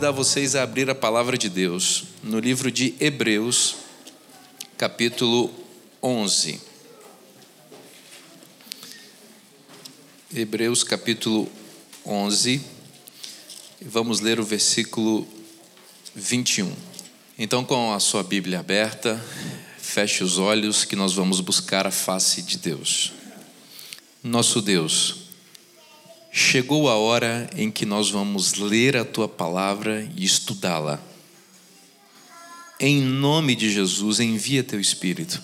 Convidar vocês a abrir a palavra de Deus no livro de Hebreus, capítulo 11. Hebreus, capítulo 11. Vamos ler o versículo 21. Então, com a sua Bíblia aberta, feche os olhos que nós vamos buscar a face de Deus. Nosso Deus, chegou a hora em que nós vamos ler a tua palavra e estudá-la. Em nome de Jesus, envia teu Espírito.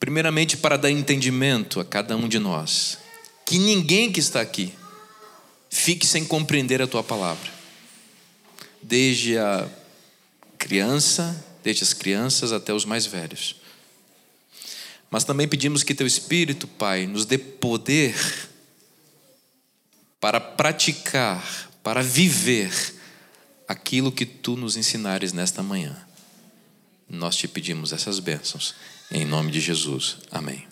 Primeiramente, para dar entendimento a cada um de nós, que ninguém que está aqui fique sem compreender a tua palavra, desde a criança, desde as crianças até os mais velhos. Mas também pedimos que teu Espírito, Pai, nos dê poder para praticar, para viver aquilo que tu nos ensinares nesta manhã. Nós te pedimos essas bênçãos, em nome de Jesus. Amém.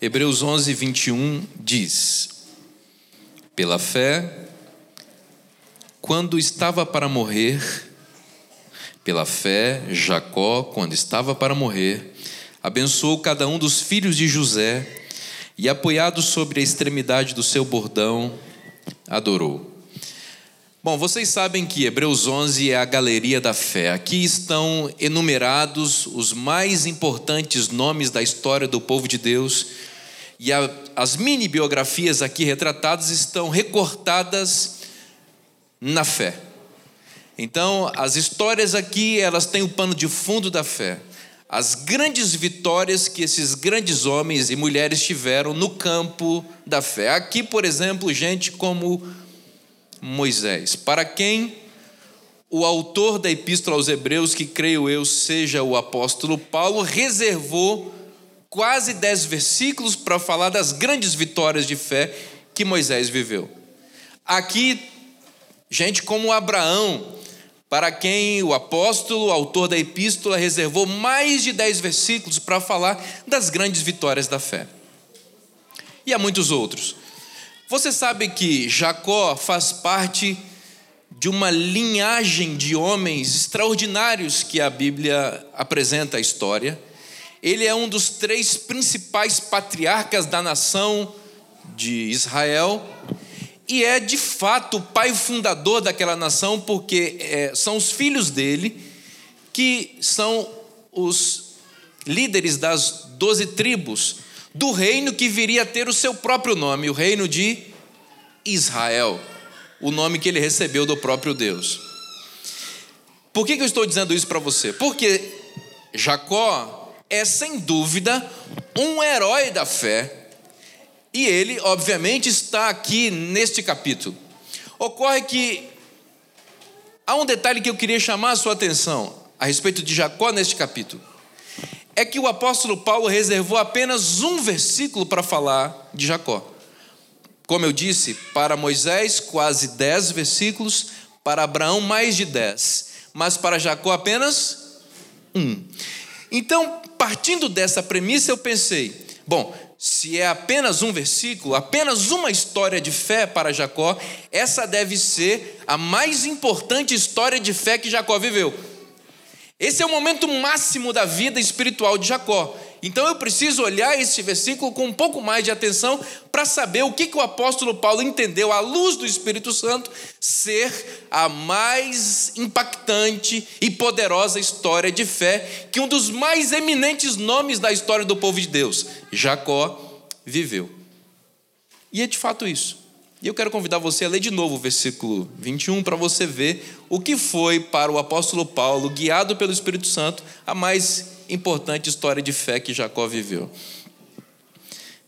Hebreus 11, 21 diz: Pela fé, quando estava para morrer, pela fé, Jacó, quando estava para morrer, abençoou cada um dos filhos de José e, apoiado sobre a extremidade do seu bordão, adorou. Bom, vocês sabem que Hebreus 11 é a galeria da fé. Aqui estão enumerados os mais importantes nomes da história do povo de Deus. E a, as mini biografias aqui retratadas estão recortadas na fé. Então, as histórias aqui, elas têm o pano de fundo da fé as grandes vitórias que esses grandes homens e mulheres tiveram no campo da fé. Aqui, por exemplo, gente como Moisés, para quem o autor da Epístola aos Hebreus, que creio eu seja o apóstolo Paulo, reservou quase dez versículos para falar das grandes vitórias de fé que Moisés viveu. Aqui, gente como Abraão, para quem o apóstolo, autor da epístola, reservou mais de dez versículos para falar das grandes vitórias da fé. E há muitos outros. Você sabe que Jacó faz parte de uma linhagem de homens extraordinários que a Bíblia apresenta a história. Ele é um dos três principais patriarcas da nação de Israel e é de fato o pai fundador daquela nação, porque é, são os filhos dele que são os líderes das doze tribos do reino que viria a ter o seu próprio nome, o reino de Israel, o nome que ele recebeu do próprio Deus. Por que, que eu estou dizendo isso para você? Porque Jacó é sem dúvida um herói da fé e ele, obviamente, está aqui neste capítulo. Ocorre que há um detalhe que eu queria chamar a sua atenção a respeito de Jacó neste capítulo. É que o apóstolo Paulo reservou apenas um versículo para falar de Jacó. Como eu disse, para Moisés, quase dez versículos, para Abraão, mais de dez, mas para Jacó, apenas um. Então, partindo dessa premissa, eu pensei: bom, se é apenas um versículo, apenas uma história de fé para Jacó, essa deve ser a mais importante história de fé que Jacó viveu. Esse é o momento máximo da vida espiritual de Jacó. Então eu preciso olhar esse versículo com um pouco mais de atenção para saber o que, que o apóstolo Paulo entendeu, à luz do Espírito Santo, ser a mais impactante e poderosa história de fé que um dos mais eminentes nomes da história do povo de Deus, Jacó, viveu. E é de fato isso. E eu quero convidar você a ler de novo o versículo 21 para você ver o que foi para o apóstolo Paulo, guiado pelo Espírito Santo, a mais importante história de fé que Jacó viveu.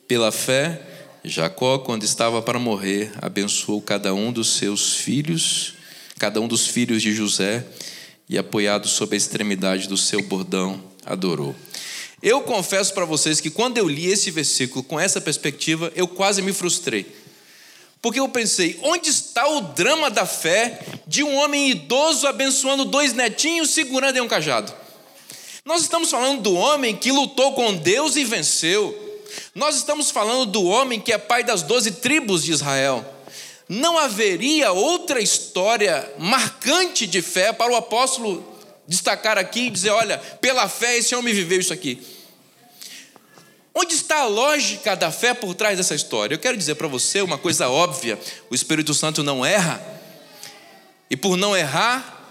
Pela fé, Jacó, quando estava para morrer, abençoou cada um dos seus filhos, cada um dos filhos de José, e apoiado sob a extremidade do seu bordão, adorou. Eu confesso para vocês que quando eu li esse versículo com essa perspectiva, eu quase me frustrei. Porque eu pensei, onde está o drama da fé de um homem idoso abençoando dois netinhos segurando em um cajado? Nós estamos falando do homem que lutou com Deus e venceu. Nós estamos falando do homem que é pai das doze tribos de Israel. não haveria outra história marcante de fé para o apóstolo destacar aqui e dizer: olha, pela fé esse homem viveu isso aqui. Onde está a lógica da fé por trás dessa história? Eu quero dizer para você uma coisa óbvia: o Espírito Santo não erra, e por não errar,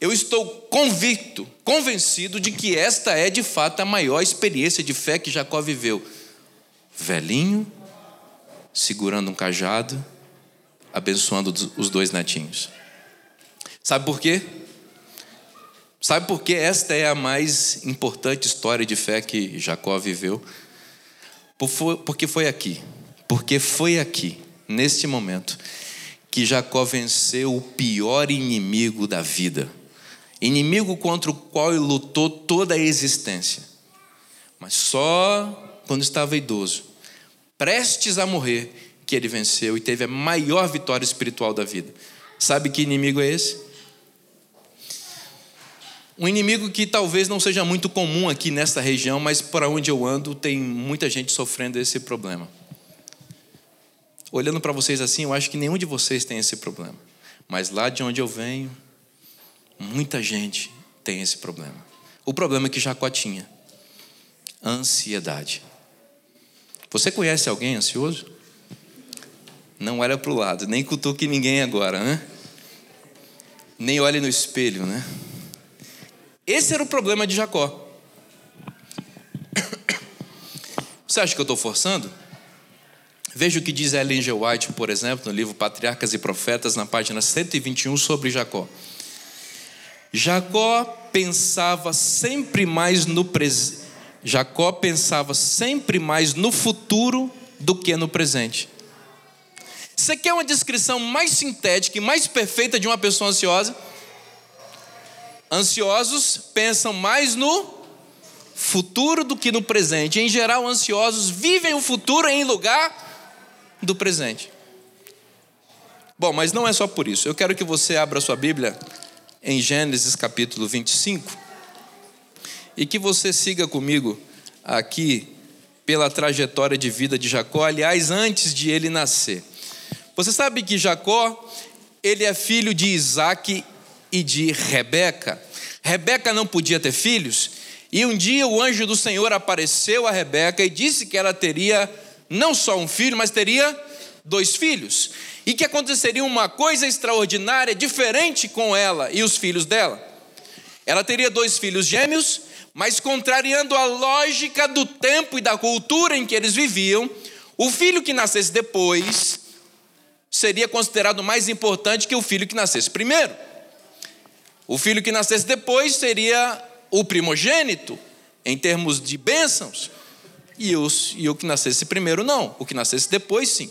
eu estou convicto, convencido de que esta é de fato a maior experiência de fé que Jacó viveu. Velhinho, segurando um cajado, abençoando os dois netinhos. Sabe por quê? Sabe por que esta é a mais importante história de fé que Jacó viveu? Porque foi aqui, porque foi aqui, neste momento, que Jacó venceu o pior inimigo da vida, inimigo contra o qual ele lutou toda a existência, mas só quando estava idoso, prestes a morrer, que ele venceu e teve a maior vitória espiritual da vida. Sabe que inimigo é esse? Um inimigo que talvez não seja muito comum aqui nesta região, mas por onde eu ando tem muita gente sofrendo esse problema. Olhando para vocês assim, eu acho que nenhum de vocês tem esse problema. Mas lá de onde eu venho, muita gente tem esse problema. O problema que Jacó tinha: ansiedade. Você conhece alguém ansioso? Não olha para o lado, nem cutuque ninguém agora, né? Nem olhe no espelho, né? Esse era o problema de Jacó. Você acha que eu estou forçando? Veja o que diz Ellen G. White, por exemplo, no livro Patriarcas e Profetas, na página 121, sobre Jacó. Jacó pensava sempre mais no presente. Jacó pensava sempre mais no futuro do que no presente. Você quer uma descrição mais sintética e mais perfeita de uma pessoa ansiosa? Ansiosos pensam mais no futuro do que no presente. Em geral, ansiosos vivem o futuro em lugar do presente. Bom, mas não é só por isso. Eu quero que você abra sua Bíblia em Gênesis capítulo 25 e que você siga comigo aqui pela trajetória de vida de Jacó, aliás, antes de ele nascer. Você sabe que Jacó, ele é filho de Isaac e de Rebeca. Rebeca não podia ter filhos, e um dia o anjo do Senhor apareceu a Rebeca e disse que ela teria não só um filho, mas teria dois filhos. E que aconteceria uma coisa extraordinária, diferente com ela e os filhos dela. Ela teria dois filhos gêmeos, mas contrariando a lógica do tempo e da cultura em que eles viviam, o filho que nascesse depois seria considerado mais importante que o filho que nascesse primeiro. O filho que nascesse depois seria o primogênito, em termos de bênçãos, e, os, e o que nascesse primeiro não, o que nascesse depois sim.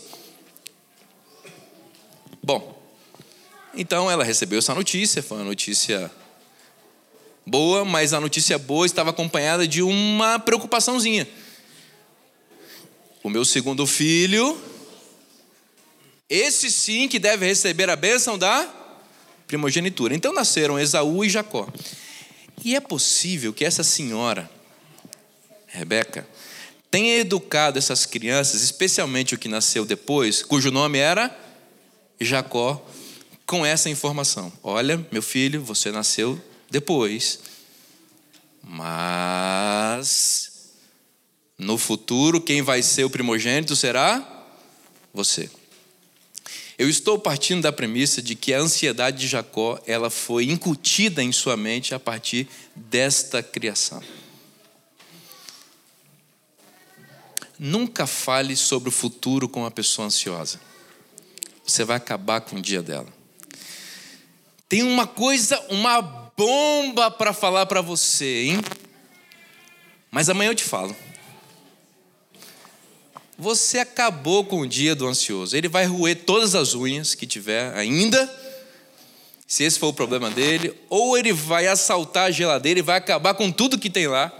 Bom, então ela recebeu essa notícia, foi uma notícia boa, mas a notícia boa estava acompanhada de uma preocupaçãozinha. O meu segundo filho esse sim que deve receber a bênção da primogenitura. Então nasceram Esaú e Jacó. E é possível que essa senhora, Rebeca, tenha educado essas crianças, especialmente o que nasceu depois, cujo nome era Jacó, com essa informação: Olha, meu filho, você nasceu depois, mas no futuro quem vai ser o primogênito será você. Eu estou partindo da premissa de que a ansiedade de Jacó, ela foi incutida em sua mente a partir desta criação. Nunca fale sobre o futuro com uma pessoa ansiosa. Você vai acabar com o dia dela. Tem uma coisa, uma bomba para falar para você, hein? Mas amanhã eu te falo você acabou com o dia do ansioso. Ele vai roer todas as unhas que tiver ainda, se esse for o problema dele, ou ele vai assaltar a geladeira e vai acabar com tudo que tem lá,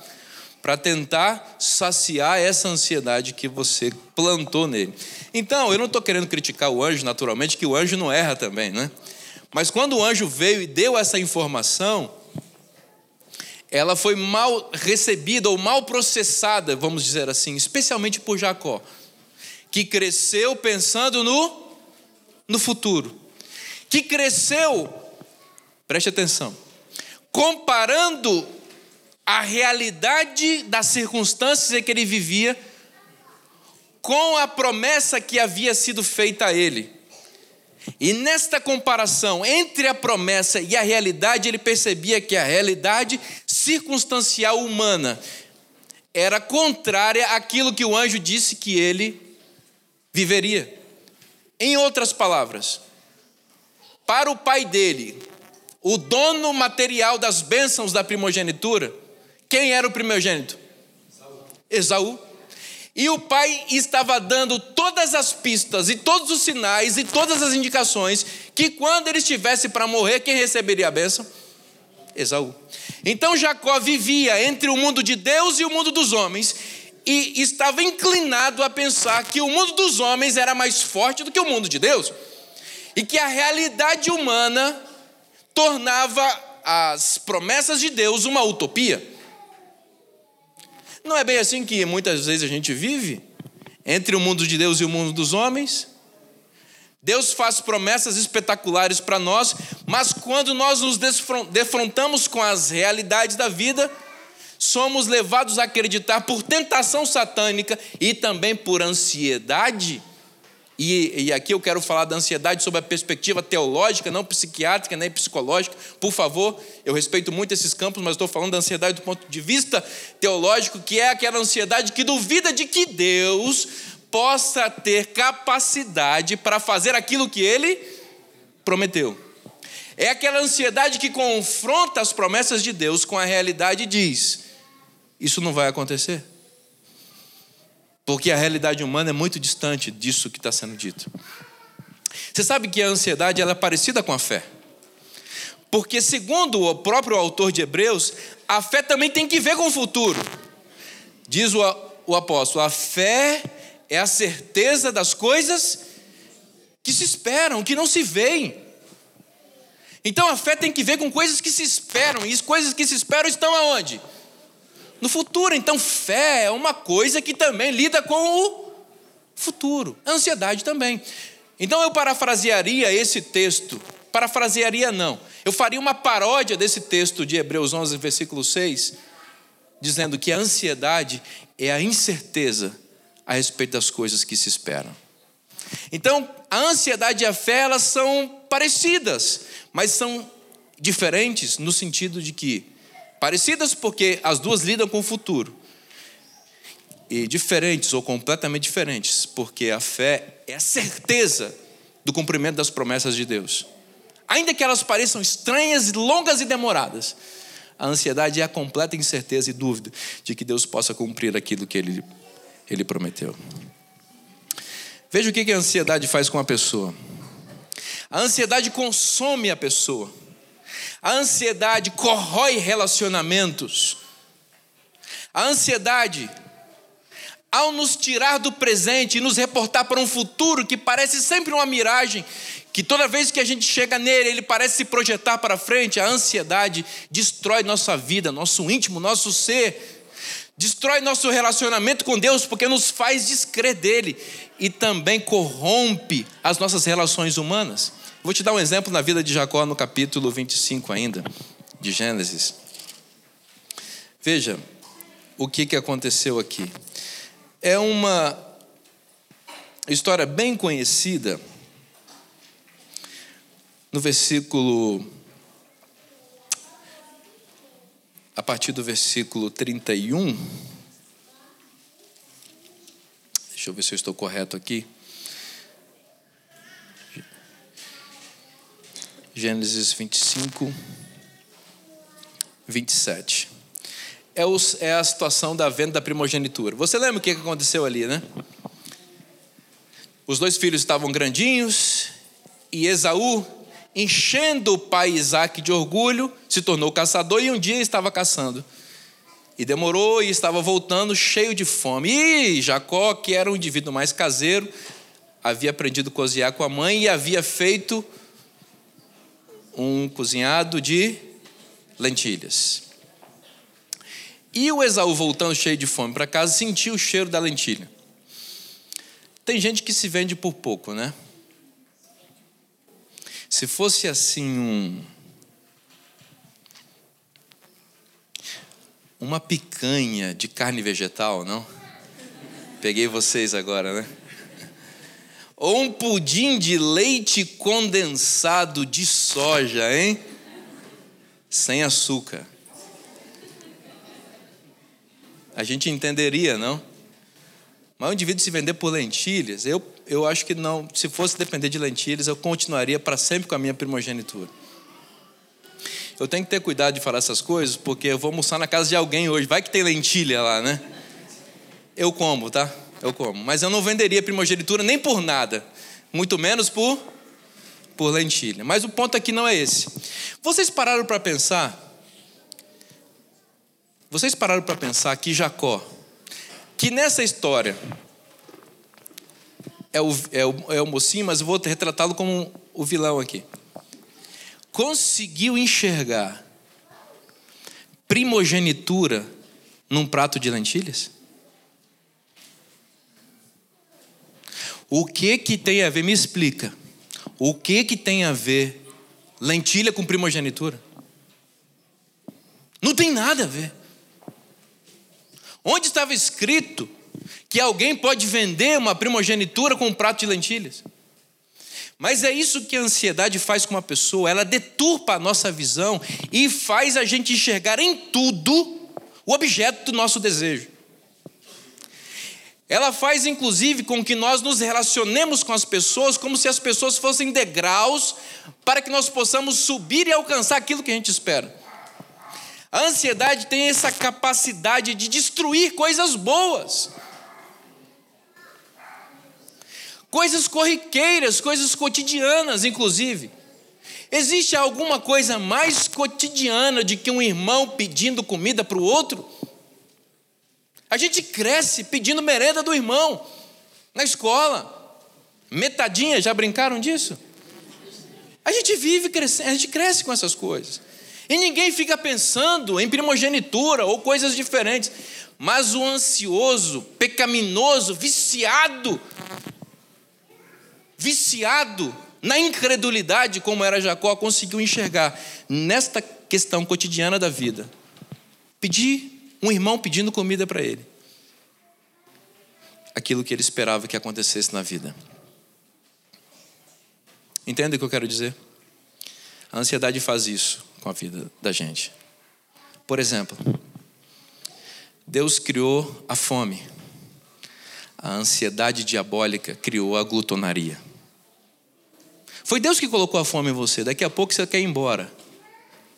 para tentar saciar essa ansiedade que você plantou nele. Então, eu não estou querendo criticar o anjo, naturalmente, que o anjo não erra também, né? Mas quando o anjo veio e deu essa informação, ela foi mal recebida ou mal processada, vamos dizer assim, especialmente por Jacó, que cresceu pensando no no futuro, que cresceu, preste atenção, comparando a realidade das circunstâncias em que ele vivia com a promessa que havia sido feita a ele. E nesta comparação entre a promessa e a realidade, ele percebia que a realidade circunstancial humana era contrária àquilo que o anjo disse que ele viveria. Em outras palavras, para o pai dele, o dono material das bênçãos da primogenitura, quem era o primogênito? Esaú. Esaú. E o pai estava dando todas as pistas e todos os sinais e todas as indicações que quando ele estivesse para morrer, quem receberia a bênção? Esaú. Então Jacó vivia entre o mundo de Deus e o mundo dos homens e estava inclinado a pensar que o mundo dos homens era mais forte do que o mundo de Deus e que a realidade humana tornava as promessas de Deus uma utopia. Não é bem assim que muitas vezes a gente vive? Entre o mundo de Deus e o mundo dos homens? Deus faz promessas espetaculares para nós, mas quando nós nos defrontamos com as realidades da vida, somos levados a acreditar por tentação satânica e também por ansiedade e, e, aqui eu quero falar da ansiedade sob a perspectiva teológica, não psiquiátrica nem psicológica. Por favor, eu respeito muito esses campos, mas estou falando da ansiedade do ponto de vista teológico, que é aquela ansiedade que duvida de que Deus possa ter capacidade para fazer aquilo que ele prometeu. É aquela ansiedade que confronta as promessas de Deus com a realidade e diz: Isso não vai acontecer. Porque a realidade humana é muito distante disso que está sendo dito. Você sabe que a ansiedade é parecida com a fé. Porque, segundo o próprio autor de Hebreus, a fé também tem que ver com o futuro. Diz o, o apóstolo: a fé é a certeza das coisas que se esperam, que não se veem. Então a fé tem que ver com coisas que se esperam, e as coisas que se esperam estão aonde? No futuro. Então, fé é uma coisa que também lida com o futuro. Ansiedade também. Então, eu parafrasearia esse texto. Parafrasearia não. Eu faria uma paródia desse texto de Hebreus 11, versículo 6, dizendo que a ansiedade é a incerteza a respeito das coisas que se esperam. Então, a ansiedade e a fé, elas são parecidas, mas são diferentes no sentido de que Parecidas porque as duas lidam com o futuro. E diferentes ou completamente diferentes, porque a fé é a certeza do cumprimento das promessas de Deus. Ainda que elas pareçam estranhas, longas e demoradas, a ansiedade é a completa incerteza e dúvida de que Deus possa cumprir aquilo que Ele, ele prometeu. Veja o que a ansiedade faz com a pessoa. A ansiedade consome a pessoa. A ansiedade corrói relacionamentos. A ansiedade, ao nos tirar do presente e nos reportar para um futuro que parece sempre uma miragem, que toda vez que a gente chega nele, ele parece se projetar para frente, a ansiedade destrói nossa vida, nosso íntimo, nosso ser, destrói nosso relacionamento com Deus, porque nos faz descrer dele e também corrompe as nossas relações humanas. Vou te dar um exemplo na vida de Jacó no capítulo 25 ainda, de Gênesis. Veja o que, que aconteceu aqui. É uma história bem conhecida no versículo. A partir do versículo 31. Deixa eu ver se eu estou correto aqui. Gênesis 25, 27. É, é a situação da venda da primogenitura. Você lembra o que aconteceu ali, né? Os dois filhos estavam grandinhos e Esaú, enchendo o pai Isaac de orgulho, se tornou caçador e um dia estava caçando. E demorou e estava voltando cheio de fome. E Jacó, que era um indivíduo mais caseiro, havia aprendido a cozinhar com a mãe e havia feito um cozinhado de lentilhas. E o Esaú, voltando cheio de fome para casa, sentiu o cheiro da lentilha. Tem gente que se vende por pouco, né? Se fosse assim um. Uma picanha de carne vegetal, não? Peguei vocês agora, né? Ou um pudim de leite condensado de soja, hein? Sem açúcar. A gente entenderia, não? Mas o indivíduo se vender por lentilhas, eu, eu acho que não. Se fosse depender de lentilhas, eu continuaria para sempre com a minha primogenitura. Eu tenho que ter cuidado de falar essas coisas, porque eu vou almoçar na casa de alguém hoje. Vai que tem lentilha lá, né? Eu como, tá? Eu como. Mas eu não venderia primogenitura nem por nada. Muito menos por, por lentilha. Mas o ponto aqui não é esse. Vocês pararam para pensar? Vocês pararam para pensar que Jacó, que nessa história é o, é o, é o mocinho, mas eu vou retratá-lo como o vilão aqui. Conseguiu enxergar primogenitura num prato de lentilhas? O que que tem a ver? Me explica. O que que tem a ver lentilha com primogenitura? Não tem nada a ver. Onde estava escrito que alguém pode vender uma primogenitura com um prato de lentilhas? Mas é isso que a ansiedade faz com uma pessoa, ela deturpa a nossa visão e faz a gente enxergar em tudo o objeto do nosso desejo. Ela faz inclusive com que nós nos relacionemos com as pessoas como se as pessoas fossem degraus para que nós possamos subir e alcançar aquilo que a gente espera. A ansiedade tem essa capacidade de destruir coisas boas. Coisas corriqueiras, coisas cotidianas, inclusive. Existe alguma coisa mais cotidiana de que um irmão pedindo comida para o outro? A gente cresce pedindo merenda do irmão na escola. Metadinha, já brincaram disso? A gente vive crescendo, a gente cresce com essas coisas. E ninguém fica pensando em primogenitura ou coisas diferentes. Mas o ansioso, pecaminoso, viciado, viciado na incredulidade, como era Jacó, conseguiu enxergar nesta questão cotidiana da vida. Pedir, um irmão pedindo comida para ele. Aquilo que ele esperava que acontecesse na vida. Entende o que eu quero dizer? A ansiedade faz isso com a vida da gente. Por exemplo, Deus criou a fome. A ansiedade diabólica criou a glutonaria. Foi Deus que colocou a fome em você. Daqui a pouco você quer ir embora.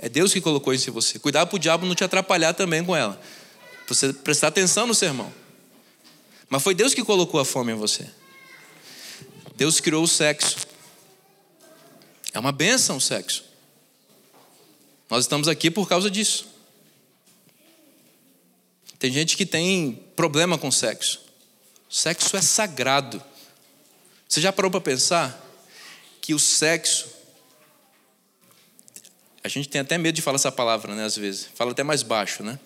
É Deus que colocou isso em você. Cuidado para o diabo não te atrapalhar também com ela. Você prestar atenção no sermão. Mas foi Deus que colocou a fome em você. Deus criou o sexo. É uma benção o sexo. Nós estamos aqui por causa disso. Tem gente que tem problema com sexo. Sexo é sagrado. Você já parou para pensar que o sexo. A gente tem até medo de falar essa palavra, né? Às vezes. Fala até mais baixo, né?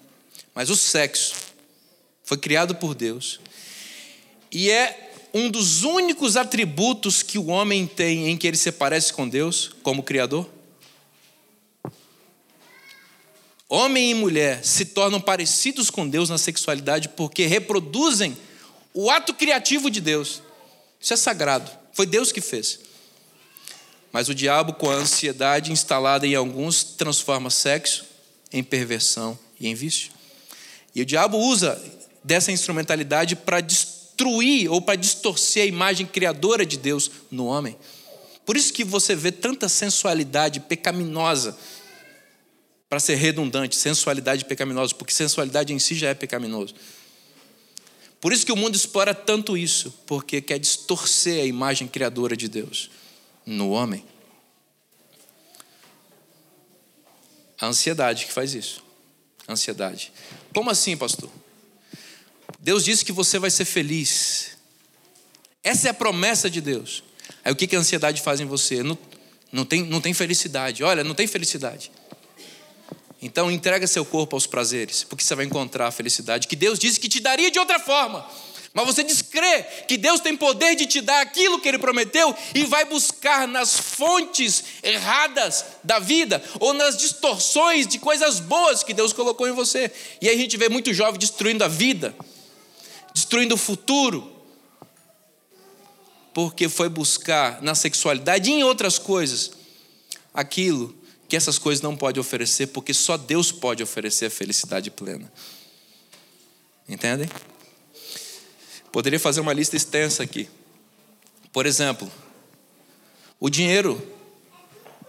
Mas o sexo foi criado por Deus. E é um dos únicos atributos que o homem tem em que ele se parece com Deus, como Criador. Homem e mulher se tornam parecidos com Deus na sexualidade porque reproduzem o ato criativo de Deus. Isso é sagrado. Foi Deus que fez. Mas o diabo, com a ansiedade instalada em alguns, transforma sexo em perversão e em vício. E o diabo usa dessa instrumentalidade para destruir ou para distorcer a imagem criadora de Deus no homem. Por isso que você vê tanta sensualidade pecaminosa para ser redundante, sensualidade pecaminosa, porque sensualidade em si já é pecaminoso. Por isso que o mundo explora tanto isso, porque quer distorcer a imagem criadora de Deus no homem. A ansiedade que faz isso. A ansiedade. Como assim, pastor? Deus disse que você vai ser feliz. Essa é a promessa de Deus. Aí o que a ansiedade faz em você? Não, não, tem, não tem felicidade. Olha, não tem felicidade. Então entrega seu corpo aos prazeres, porque você vai encontrar a felicidade que Deus disse que te daria de outra forma. Mas você descrê que Deus tem poder de te dar aquilo que Ele prometeu e vai buscar nas fontes erradas da vida ou nas distorções de coisas boas que Deus colocou em você. E aí a gente vê muito jovem destruindo a vida, destruindo o futuro, porque foi buscar na sexualidade e em outras coisas aquilo que essas coisas não podem oferecer, porque só Deus pode oferecer a felicidade plena. Entendem? Poderia fazer uma lista extensa aqui. Por exemplo, o dinheiro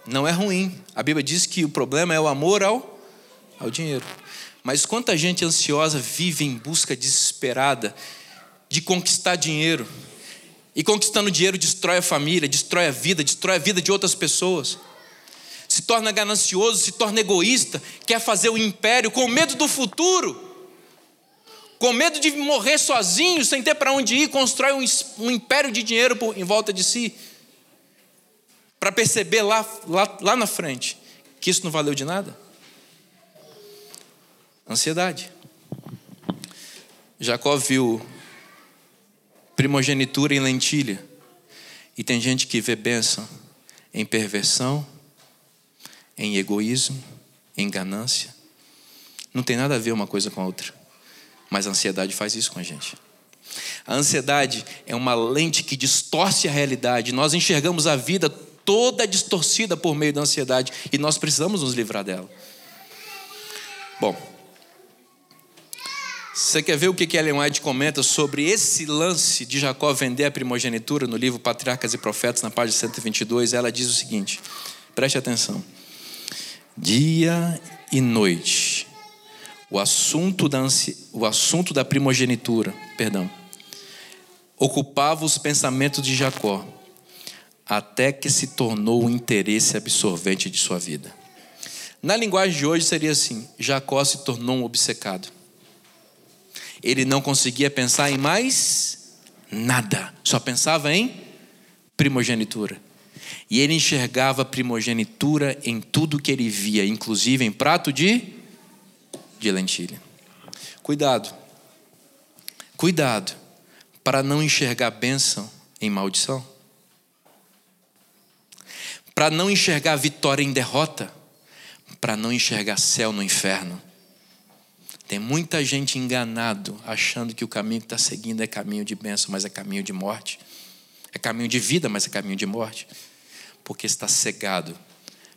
não é ruim. A Bíblia diz que o problema é o amor ao, ao dinheiro. Mas quanta gente ansiosa vive em busca desesperada de conquistar dinheiro. E conquistando dinheiro destrói a família, destrói a vida, destrói a vida de outras pessoas. Se torna ganancioso, se torna egoísta, quer fazer o império com medo do futuro com medo de morrer sozinho, sem ter para onde ir, constrói um, um império de dinheiro por, em volta de si, para perceber lá, lá, lá na frente que isso não valeu de nada? Ansiedade. Jacó viu primogenitura em lentilha, e tem gente que vê bênção em perversão, em egoísmo, em ganância. Não tem nada a ver uma coisa com a outra. Mas a ansiedade faz isso com a gente. A ansiedade é uma lente que distorce a realidade. Nós enxergamos a vida toda distorcida por meio da ansiedade e nós precisamos nos livrar dela. Bom, você quer ver o que Ellen White comenta sobre esse lance de Jacó vender a primogenitura no livro Patriarcas e Profetas, na página 122? Ela diz o seguinte: preste atenção. Dia e noite o assunto da, o assunto da primogenitura, perdão, ocupava os pensamentos de Jacó, até que se tornou o interesse absorvente de sua vida. Na linguagem de hoje seria assim: Jacó se tornou um obcecado. Ele não conseguia pensar em mais nada, só pensava em primogenitura. E ele enxergava primogenitura em tudo que ele via, inclusive em prato de de lentilha. Cuidado. Cuidado para não enxergar bênção em maldição. Para não enxergar vitória em derrota. Para não enxergar céu no inferno. Tem muita gente enganado, achando que o caminho que está seguindo é caminho de bênção, mas é caminho de morte. É caminho de vida, mas é caminho de morte. Porque está cegado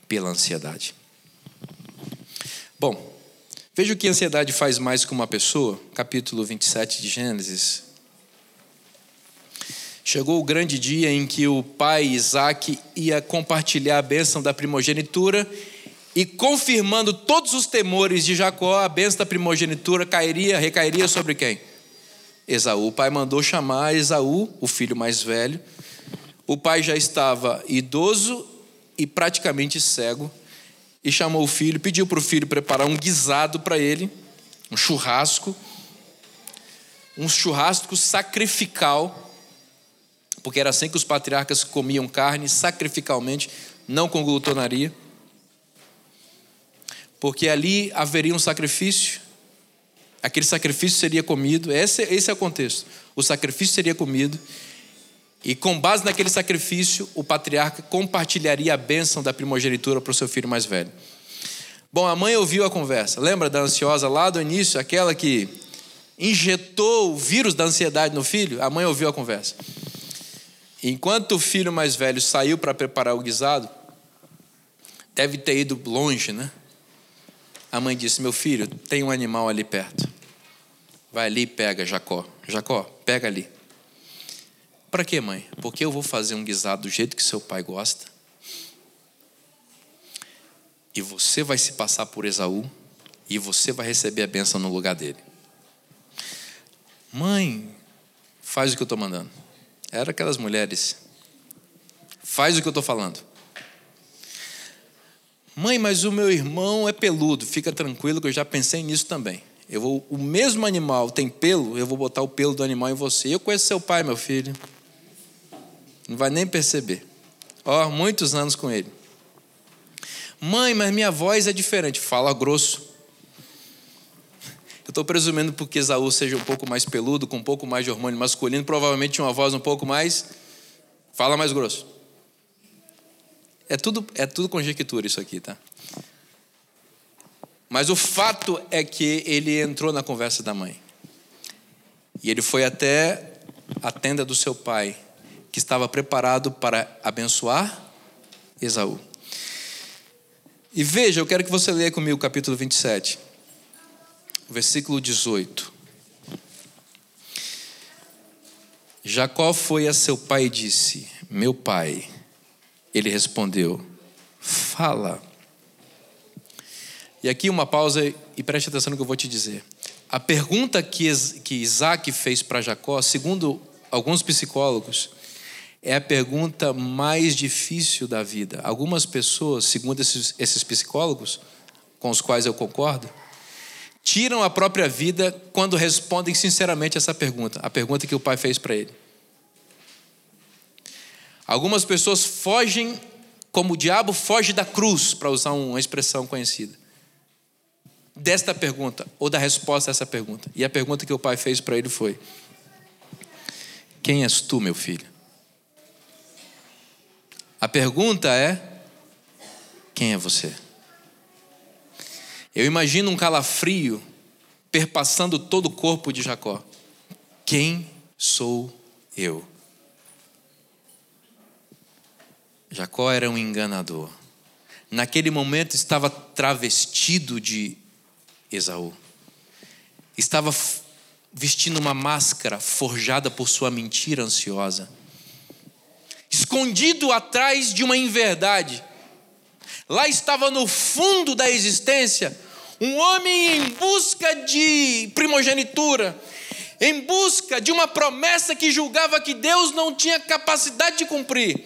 pela ansiedade. Bom, Veja o que a ansiedade faz mais com uma pessoa, capítulo 27 de Gênesis. Chegou o grande dia em que o pai Isaac ia compartilhar a bênção da primogenitura e confirmando todos os temores de Jacó, a bênção da primogenitura cairia, recairia sobre quem? Esaú. O pai mandou chamar Esaú, o filho mais velho. O pai já estava idoso e praticamente cego e chamou o filho, pediu para o filho preparar um guisado para ele, um churrasco, um churrasco sacrificial, porque era assim que os patriarcas comiam carne, sacrificalmente, não com glutonaria, porque ali haveria um sacrifício, aquele sacrifício seria comido, esse, esse é o contexto, o sacrifício seria comido, e com base naquele sacrifício, o patriarca compartilharia a bênção da primogenitura para o seu filho mais velho. Bom, a mãe ouviu a conversa. Lembra da ansiosa lá do início, aquela que injetou o vírus da ansiedade no filho? A mãe ouviu a conversa. Enquanto o filho mais velho saiu para preparar o guisado, deve ter ido longe, né? A mãe disse: Meu filho, tem um animal ali perto. Vai ali e pega Jacó. Jacó, pega ali. Para quê, mãe? Porque eu vou fazer um guisado do jeito que seu pai gosta. E você vai se passar por Esaú e você vai receber a bênção no lugar dele. Mãe, faz o que eu estou mandando. Era aquelas mulheres. Faz o que eu estou falando. Mãe, mas o meu irmão é peludo. Fica tranquilo que eu já pensei nisso também. Eu vou, o mesmo animal tem pelo, eu vou botar o pelo do animal em você. Eu conheço seu pai, meu filho. Não vai nem perceber. Ó, oh, muitos anos com ele. Mãe, mas minha voz é diferente. Fala grosso. Eu estou presumindo porque Esaú seja um pouco mais peludo, com um pouco mais de hormônio masculino, provavelmente tinha uma voz um pouco mais. Fala mais grosso. É tudo, é tudo conjectura isso aqui, tá? Mas o fato é que ele entrou na conversa da mãe. E ele foi até a tenda do seu pai, que estava preparado para abençoar Esaú. E veja, eu quero que você leia comigo o capítulo 27, versículo 18. Jacó foi a seu pai e disse: Meu pai. Ele respondeu: Fala. E aqui uma pausa e preste atenção no que eu vou te dizer. A pergunta que, Isaac fez para Jacó, segundo alguns psicólogos, é a pergunta mais difícil da vida. Algumas pessoas, segundo esses, esses psicólogos, com os quais eu concordo, tiram a própria vida quando respondem sinceramente essa pergunta, a pergunta que o pai fez para ele. Algumas pessoas fogem como o diabo foge da cruz, para usar uma expressão conhecida. Desta pergunta, ou da resposta a essa pergunta. E a pergunta que o pai fez para ele foi: Quem és tu, meu filho? A pergunta é: quem é você? Eu imagino um calafrio perpassando todo o corpo de Jacó. Quem sou eu? Jacó era um enganador. Naquele momento estava travestido de Esaú. Estava vestindo uma máscara forjada por sua mentira ansiosa escondido atrás de uma inverdade. Lá estava no fundo da existência um homem em busca de primogenitura, em busca de uma promessa que julgava que Deus não tinha capacidade de cumprir,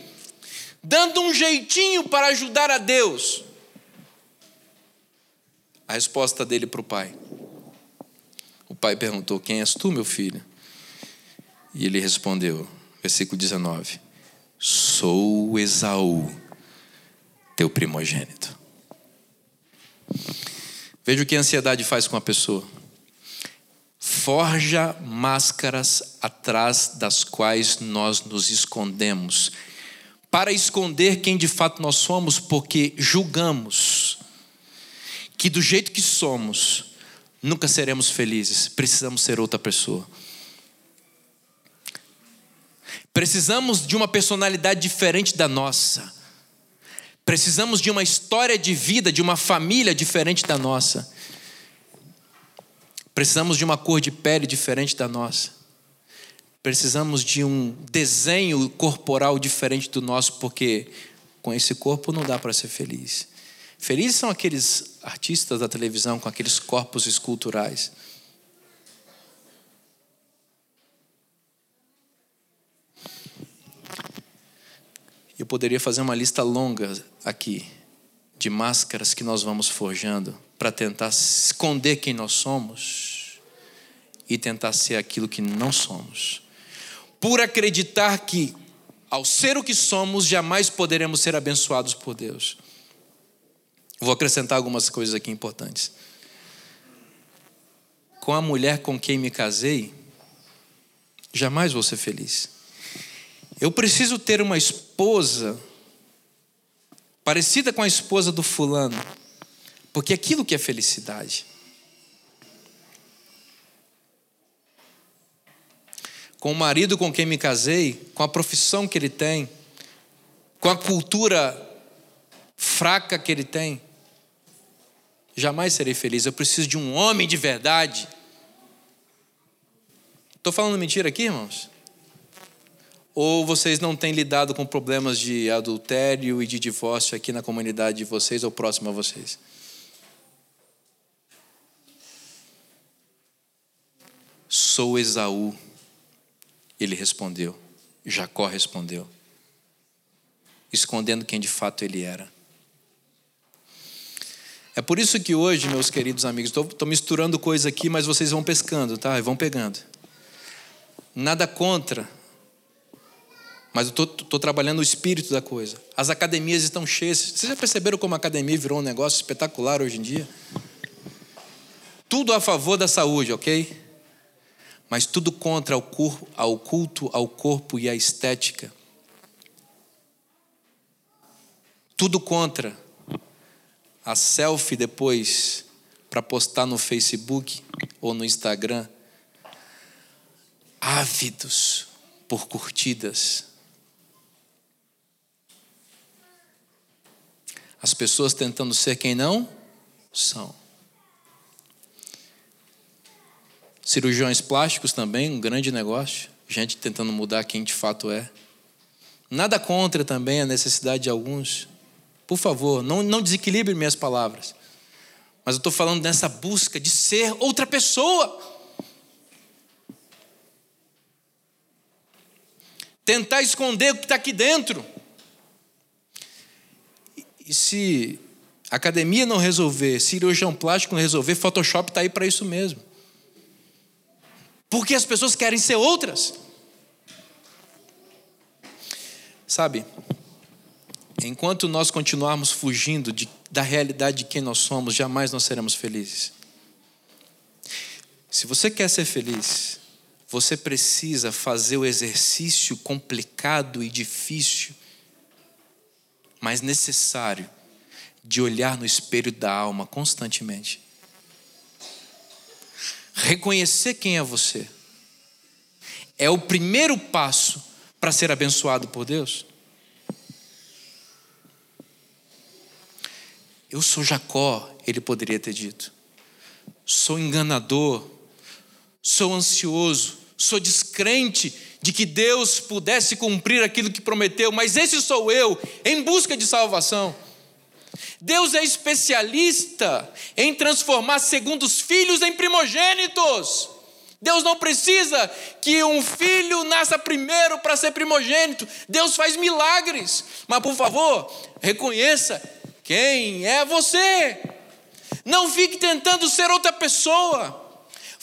dando um jeitinho para ajudar a Deus. A resposta dele para o pai. O pai perguntou: Quem és tu, meu filho? E ele respondeu, versículo 19: Sou Esaú, teu primogênito. Veja o que a ansiedade faz com a pessoa. Forja máscaras atrás das quais nós nos escondemos, para esconder quem de fato nós somos, porque julgamos que do jeito que somos, nunca seremos felizes, precisamos ser outra pessoa. Precisamos de uma personalidade diferente da nossa. Precisamos de uma história de vida, de uma família diferente da nossa. Precisamos de uma cor de pele diferente da nossa. Precisamos de um desenho corporal diferente do nosso, porque com esse corpo não dá para ser feliz. Felizes são aqueles artistas da televisão com aqueles corpos esculturais. Eu poderia fazer uma lista longa aqui de máscaras que nós vamos forjando para tentar esconder quem nós somos e tentar ser aquilo que não somos. Por acreditar que, ao ser o que somos, jamais poderemos ser abençoados por Deus. Vou acrescentar algumas coisas aqui importantes. Com a mulher com quem me casei, jamais vou ser feliz. Eu preciso ter uma esposa parecida com a esposa do fulano, porque aquilo que é felicidade. Com o marido com quem me casei, com a profissão que ele tem, com a cultura fraca que ele tem, jamais serei feliz. Eu preciso de um homem de verdade. Estou falando mentira aqui, irmãos? Ou vocês não têm lidado com problemas de adultério e de divórcio aqui na comunidade de vocês ou próximo a vocês? Sou Esaú. Ele respondeu. Jacó respondeu. Escondendo quem de fato ele era. É por isso que hoje, meus queridos amigos, estou misturando coisa aqui, mas vocês vão pescando, tá? E vão pegando. Nada contra mas eu estou trabalhando o espírito da coisa. As academias estão cheias. Vocês já perceberam como a academia virou um negócio espetacular hoje em dia? tudo a favor da saúde, ok? Mas tudo contra o corpo, ao culto ao corpo e à estética. Tudo contra a selfie depois para postar no Facebook ou no Instagram. Ávidos por curtidas. As pessoas tentando ser quem não são. Cirurgiões plásticos também, um grande negócio. Gente tentando mudar quem de fato é. Nada contra também a necessidade de alguns. Por favor, não, não desequilibre minhas palavras. Mas eu estou falando dessa busca de ser outra pessoa. Tentar esconder o que está aqui dentro. E se academia não resolver, cirurgião plástico não resolver, Photoshop está aí para isso mesmo. Porque as pessoas querem ser outras. Sabe, enquanto nós continuarmos fugindo de, da realidade de quem nós somos, jamais nós seremos felizes. Se você quer ser feliz, você precisa fazer o exercício complicado e difícil, mas necessário, de olhar no espelho da alma constantemente reconhecer quem é você, é o primeiro passo para ser abençoado por Deus. Eu sou Jacó, ele poderia ter dito. Sou enganador, sou ansioso, sou descrente de que Deus pudesse cumprir aquilo que prometeu, mas esse sou eu, em busca de salvação. Deus é especialista em transformar segundos filhos em primogênitos. Deus não precisa que um filho nasça primeiro para ser primogênito. Deus faz milagres. Mas, por favor, reconheça quem é você. Não fique tentando ser outra pessoa.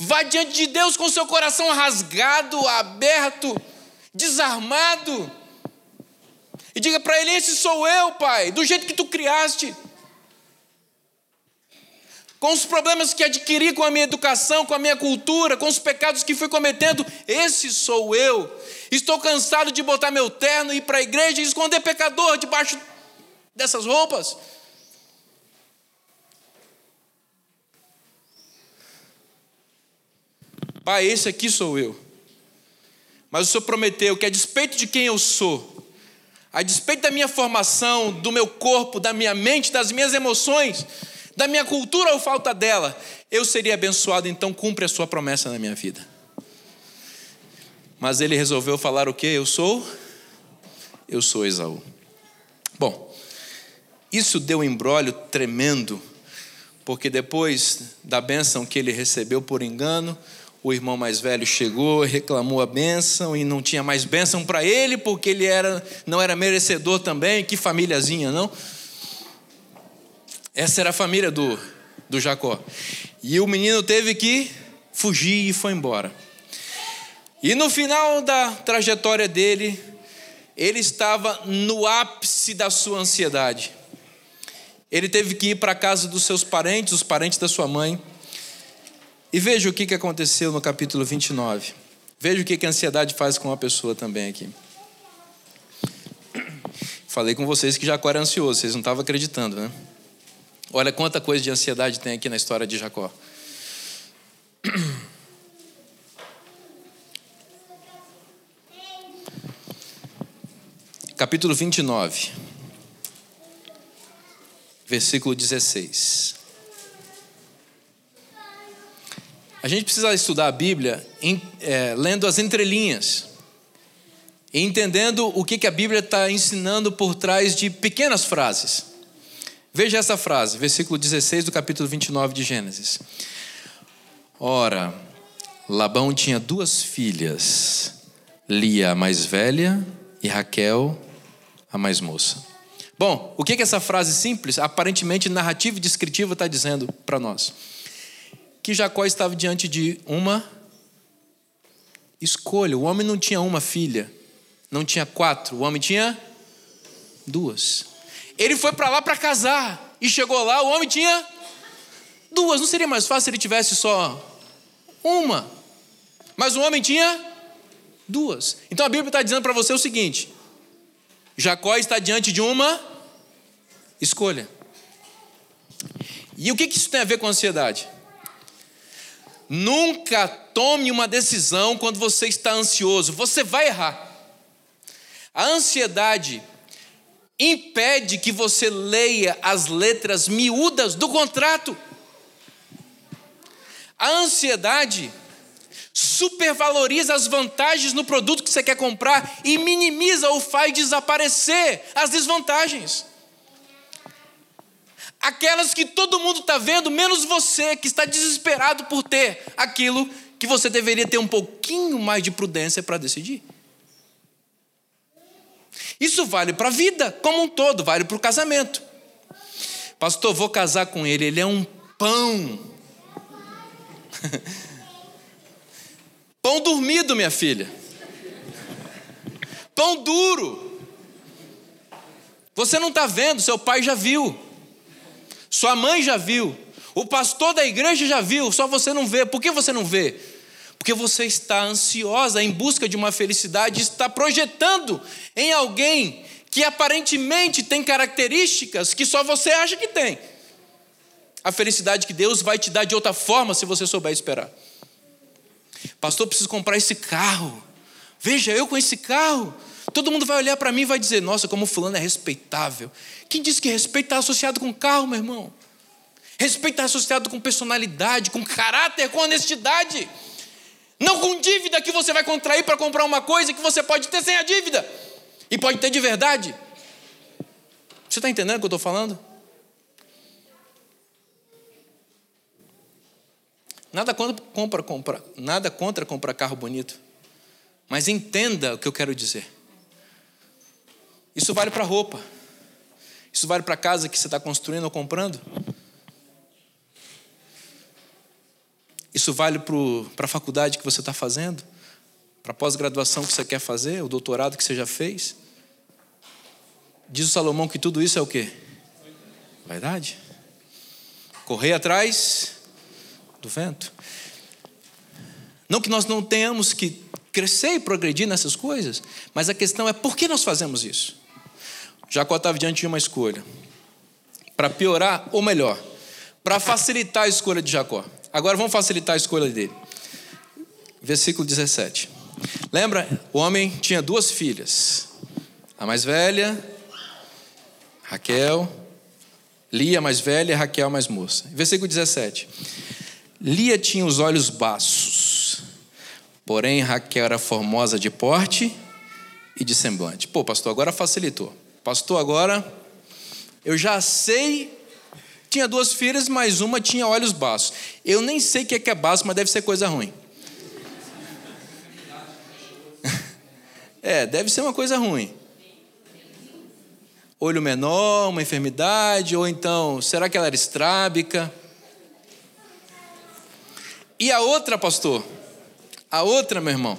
Vá diante de Deus com seu coração rasgado, aberto, desarmado. E diga para Ele: Esse sou eu, Pai, do jeito que tu criaste com os problemas que adquiri com a minha educação, com a minha cultura, com os pecados que fui cometendo, esse sou eu. Estou cansado de botar meu terno ir para a igreja e esconder pecador debaixo dessas roupas. Pai, esse aqui sou eu. Mas o Senhor prometeu que, a despeito de quem eu sou, a despeito da minha formação, do meu corpo, da minha mente, das minhas emoções, da minha cultura ou falta dela, eu seria abençoado, então cumpre a sua promessa na minha vida. Mas ele resolveu falar o que? Eu sou? Eu sou Esaú. Bom, isso deu um embrólio tremendo, porque depois da bênção que ele recebeu por engano, o irmão mais velho chegou, reclamou a bênção e não tinha mais bênção para ele, porque ele era, não era merecedor também. Que famíliazinha, não? Essa era a família do, do Jacó. E o menino teve que fugir e foi embora. E no final da trajetória dele, ele estava no ápice da sua ansiedade. Ele teve que ir para a casa dos seus parentes, os parentes da sua mãe. E veja o que aconteceu no capítulo 29. Veja o que a ansiedade faz com uma pessoa também aqui. Falei com vocês que Jacó era ansioso, vocês não estavam acreditando, né? Olha quanta coisa de ansiedade tem aqui na história de Jacó. Capítulo 29, versículo 16. A gente precisa estudar a Bíblia em, é, lendo as entrelinhas e entendendo o que, que a Bíblia está ensinando por trás de pequenas frases. Veja essa frase, versículo 16 do capítulo 29 de Gênesis. Ora, Labão tinha duas filhas, Lia a mais velha e Raquel a mais moça. Bom, o que, que essa frase simples, aparentemente narrativa e descritiva, está dizendo para nós? Que Jacó estava diante de uma escolha. O homem não tinha uma filha, não tinha quatro, o homem tinha duas. Ele foi para lá para casar. E chegou lá, o homem tinha Duas, não seria mais fácil se ele tivesse só uma? Mas o homem tinha duas. Então a Bíblia está dizendo para você o seguinte: Jacó está diante de uma escolha. E o que isso tem a ver com ansiedade? Nunca tome uma decisão quando você está ansioso, você vai errar. A ansiedade impede que você leia as letras miúdas do contrato. A ansiedade supervaloriza as vantagens no produto que você quer comprar e minimiza ou faz desaparecer as desvantagens. Aquelas que todo mundo está vendo, menos você, que está desesperado por ter aquilo que você deveria ter um pouquinho mais de prudência para decidir. Isso vale para a vida como um todo, vale para o casamento. Pastor, vou casar com ele, ele é um pão. pão dormido, minha filha. Pão duro. Você não está vendo, seu pai já viu. Sua mãe já viu. O pastor da igreja já viu, só você não vê. Por que você não vê? Porque você está ansiosa em busca de uma felicidade, está projetando em alguém que aparentemente tem características que só você acha que tem. A felicidade que Deus vai te dar de outra forma se você souber esperar. Pastor, preciso comprar esse carro. Veja, eu com esse carro. Todo mundo vai olhar para mim e vai dizer: Nossa, como fulano é respeitável. Quem disse que respeito está associado com carro, meu irmão? Respeito está associado com personalidade, com caráter, com honestidade. Não com dívida que você vai contrair para comprar uma coisa que você pode ter sem a dívida. E pode ter de verdade. Você está entendendo o que eu estou falando? Nada contra, compra, compra, nada contra comprar carro bonito. Mas entenda o que eu quero dizer. Isso vale para roupa. Isso vale para a casa que você está construindo ou comprando. Isso vale para a faculdade que você está fazendo, para a pós-graduação que você quer fazer, o doutorado que você já fez. Diz o Salomão que tudo isso é o quê? Vaidade. Correr atrás do vento. Não que nós não tenhamos que crescer e progredir nessas coisas, mas a questão é por que nós fazemos isso? Jacó estava diante de uma escolha. Para piorar, ou melhor, para facilitar a escolha de Jacó. Agora vamos facilitar a escolha dele. Versículo 17. Lembra? O homem tinha duas filhas. A mais velha, Raquel. Lia mais velha, Raquel mais moça. Versículo 17. Lia tinha os olhos baços, porém Raquel era formosa de porte e de semblante. Pô, pastor, agora facilitou. Pastor, agora eu já sei tinha duas filhas, mas uma tinha olhos baços. Eu nem sei o que é, que é baço, mas deve ser coisa ruim. É, deve ser uma coisa ruim. Olho menor, uma enfermidade, ou então, será que ela era estrábica? E a outra, pastor? A outra, meu irmão?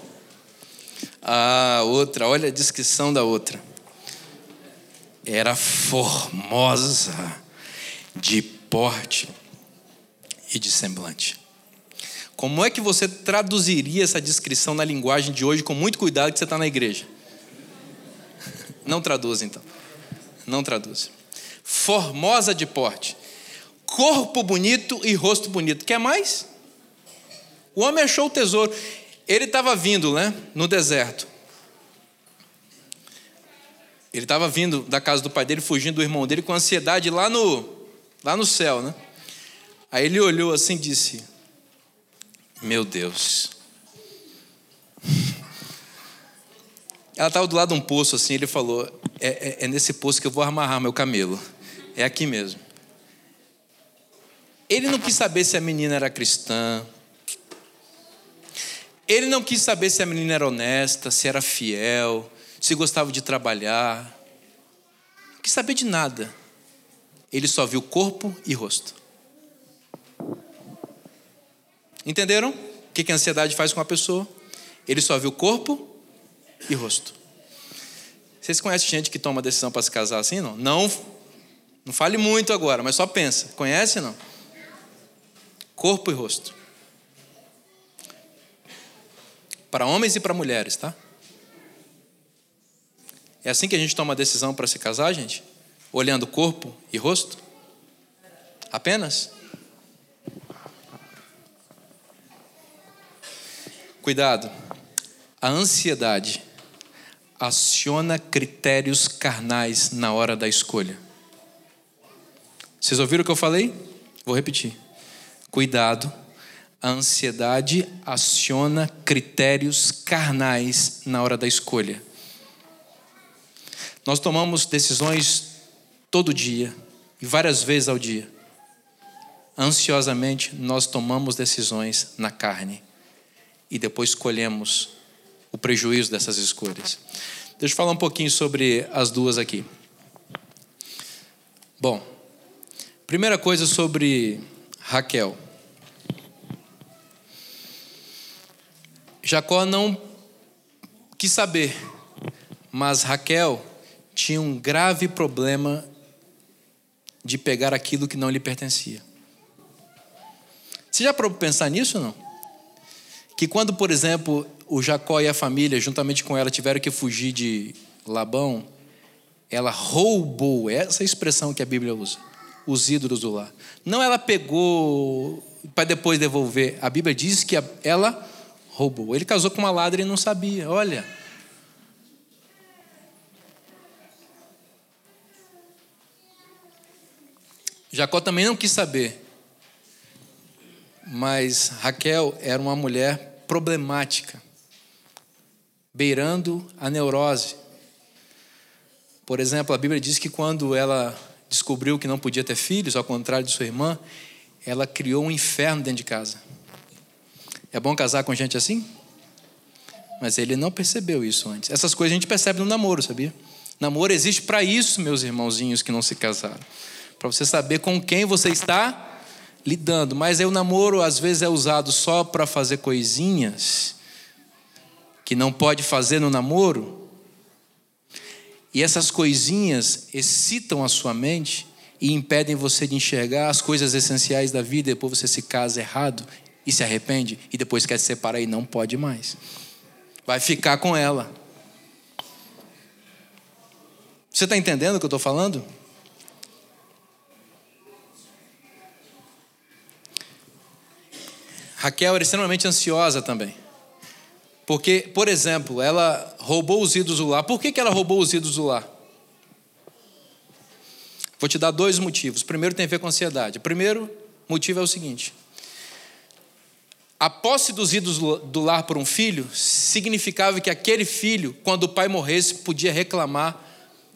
A outra, olha a descrição da outra. Era formosa de porte e de semblante. Como é que você traduziria essa descrição na linguagem de hoje com muito cuidado que você está na igreja? Não traduz então. Não traduz. Formosa de porte, corpo bonito e rosto bonito. Quer mais? O homem achou o tesouro. Ele estava vindo, né, no deserto. Ele estava vindo da casa do pai dele, fugindo do irmão dele com ansiedade lá no lá no céu, né? Aí ele olhou assim e disse: Meu Deus. Ela estava do lado de um poço assim, ele falou: é, é, é nesse poço que eu vou amarrar meu camelo. É aqui mesmo. Ele não quis saber se a menina era cristã. Ele não quis saber se a menina era honesta, se era fiel, se gostava de trabalhar. Não quis saber de nada ele só viu corpo e rosto. Entenderam o que a ansiedade faz com a pessoa? Ele só viu corpo e rosto. Vocês conhecem gente que toma decisão para se casar assim, não? Não, não fale muito agora, mas só pensa. Conhece não? corpo e rosto. Para homens e para mulheres, tá? É assim que a gente toma a decisão para se casar, gente? Olhando corpo e rosto? Apenas? Cuidado. A ansiedade aciona critérios carnais na hora da escolha. Vocês ouviram o que eu falei? Vou repetir. Cuidado. A ansiedade aciona critérios carnais na hora da escolha. Nós tomamos decisões todo dia e várias vezes ao dia. Ansiosamente, nós tomamos decisões na carne e depois colhemos o prejuízo dessas escolhas. Deixa eu falar um pouquinho sobre as duas aqui. Bom, primeira coisa sobre Raquel. Jacó não quis saber, mas Raquel tinha um grave problema de pegar aquilo que não lhe pertencia. Você já parou pensar nisso não? Que quando, por exemplo, o Jacó e a família, juntamente com ela, tiveram que fugir de Labão, ela roubou, essa é expressão que a Bíblia usa, os ídolos do lar. Não ela pegou para depois devolver. A Bíblia diz que ela roubou. Ele casou com uma ladra e não sabia. Olha. Jacó também não quis saber. Mas Raquel era uma mulher problemática, beirando a neurose. Por exemplo, a Bíblia diz que quando ela descobriu que não podia ter filhos, ao contrário de sua irmã, ela criou um inferno dentro de casa. É bom casar com gente assim? Mas ele não percebeu isso antes. Essas coisas a gente percebe no namoro, sabia? Namoro existe para isso, meus irmãozinhos que não se casaram. Para você saber com quem você está lidando. Mas aí o namoro às vezes é usado só para fazer coisinhas que não pode fazer no namoro. E essas coisinhas excitam a sua mente e impedem você de enxergar as coisas essenciais da vida. Depois você se casa errado e se arrepende e depois quer se separar e não pode mais. Vai ficar com ela. Você está entendendo o que eu estou falando? Raquel era extremamente ansiosa também. Porque, por exemplo, ela roubou os ídolos do lar. Por que, que ela roubou os ídolos do lar? Vou te dar dois motivos. Primeiro tem a ver com ansiedade. O primeiro motivo é o seguinte: a posse dos ídolos do lar por um filho significava que aquele filho, quando o pai morresse, podia reclamar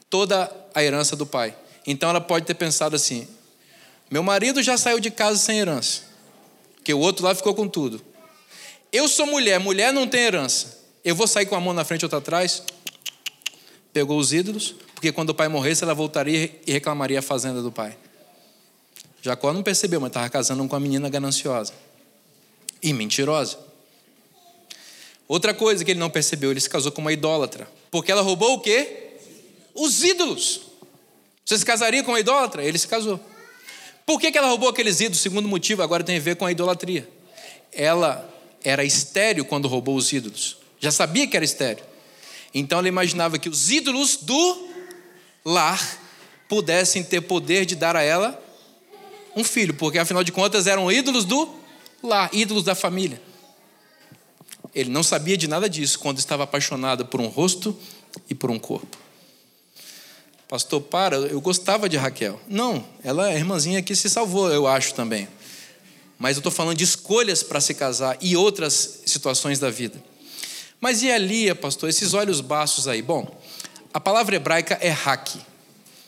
toda a herança do pai. Então ela pode ter pensado assim: meu marido já saiu de casa sem herança, porque o outro lá ficou com tudo. Eu sou mulher, mulher não tem herança. Eu vou sair com a mão na frente e outra atrás. Pegou os ídolos, porque quando o pai morresse, ela voltaria e reclamaria a fazenda do pai. Jacó não percebeu, mas estava casando com uma menina gananciosa e mentirosa. Outra coisa que ele não percebeu, ele se casou com uma idólatra. Porque ela roubou o quê? Os ídolos. Você se casaria com uma idólatra? Ele se casou. Por que, que ela roubou aqueles ídolos? Segundo motivo, agora tem a ver com a idolatria. Ela era estéreo quando roubou os ídolos. Já sabia que era estéreo. Então ela imaginava que os ídolos do lar pudessem ter poder de dar a ela um filho, porque afinal de contas eram ídolos do lá, ídolos da família. Ele não sabia de nada disso quando estava apaixonado por um rosto e por um corpo. Pastor, para, eu gostava de Raquel. Não, ela é a irmãzinha que se salvou, eu acho também. Mas eu estou falando de escolhas para se casar e outras situações da vida. Mas e a Lia, pastor, esses olhos baços aí? Bom, a palavra hebraica é hack.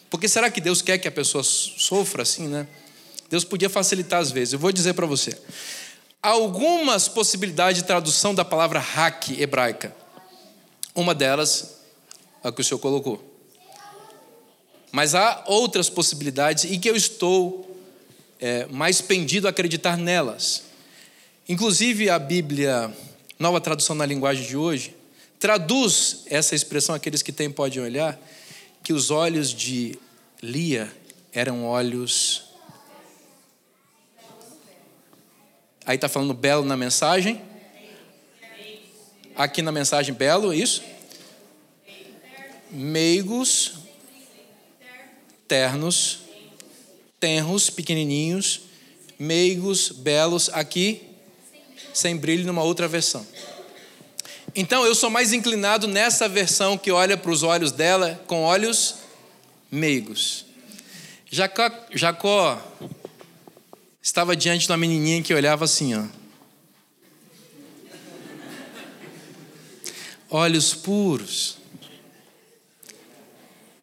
Porque será que Deus quer que a pessoa sofra assim, né? Deus podia facilitar às vezes. Eu vou dizer para você. Algumas possibilidades de tradução da palavra hack hebraica. Uma delas a que o senhor colocou. Mas há outras possibilidades e que eu estou é, mais pendido a acreditar nelas. Inclusive a Bíblia, nova tradução na linguagem de hoje, traduz essa expressão, aqueles que têm podem olhar, que os olhos de Lia eram olhos Aí está falando belo na mensagem. Aqui na mensagem, belo, isso? Meigos, ternos, tenros, pequenininhos, meigos, belos. Aqui, sem brilho, numa outra versão. Então eu sou mais inclinado nessa versão que olha para os olhos dela com olhos meigos. Jacó, Jacó estava diante de uma menininha que olhava assim, ó. Olhos puros.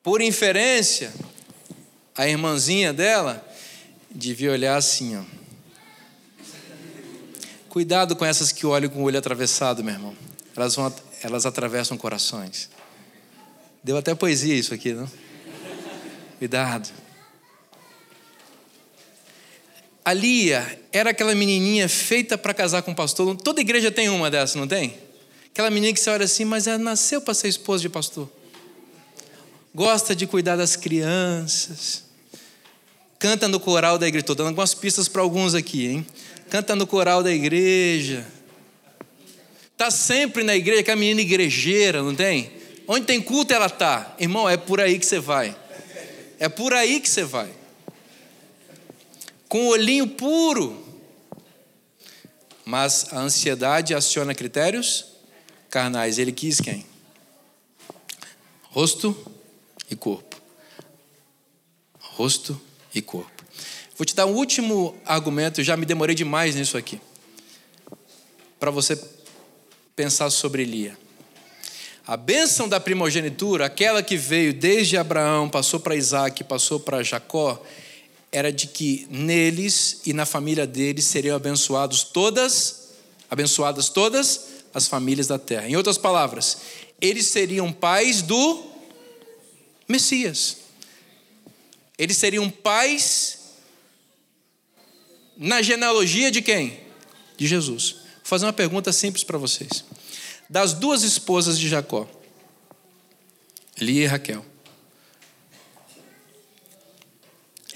Por inferência, a irmãzinha dela devia olhar assim, ó. Cuidado com essas que olham com o olho atravessado, meu irmão. Elas, vão, elas atravessam corações. Deu até poesia isso aqui, não? Cuidado. A Lia era aquela menininha feita para casar com o pastor. Toda igreja tem uma dessa, não tem? Aquela menina que você olha assim, mas ela nasceu para ser esposa de pastor. Gosta de cuidar das crianças. Canta no coral da igreja. Estou dando algumas pistas para alguns aqui, hein? Canta no coral da igreja. Está sempre na igreja, aquela menina igrejeira, não tem? Onde tem culto ela está. Irmão, é por aí que você vai. É por aí que você vai com o olhinho puro. Mas a ansiedade aciona critérios carnais. Ele quis quem? Rosto e corpo. Rosto e corpo. Vou te dar um último argumento, já me demorei demais nisso aqui. Para você pensar sobre Lia. A bênção da primogenitura, aquela que veio desde Abraão, passou para Isaac, passou para Jacó, era de que neles e na família deles seriam abençoados todas, abençoadas todas as famílias da terra. Em outras palavras, eles seriam pais do Messias. Eles seriam pais na genealogia de quem? De Jesus. Vou fazer uma pergunta simples para vocês. Das duas esposas de Jacó, Lia e Raquel,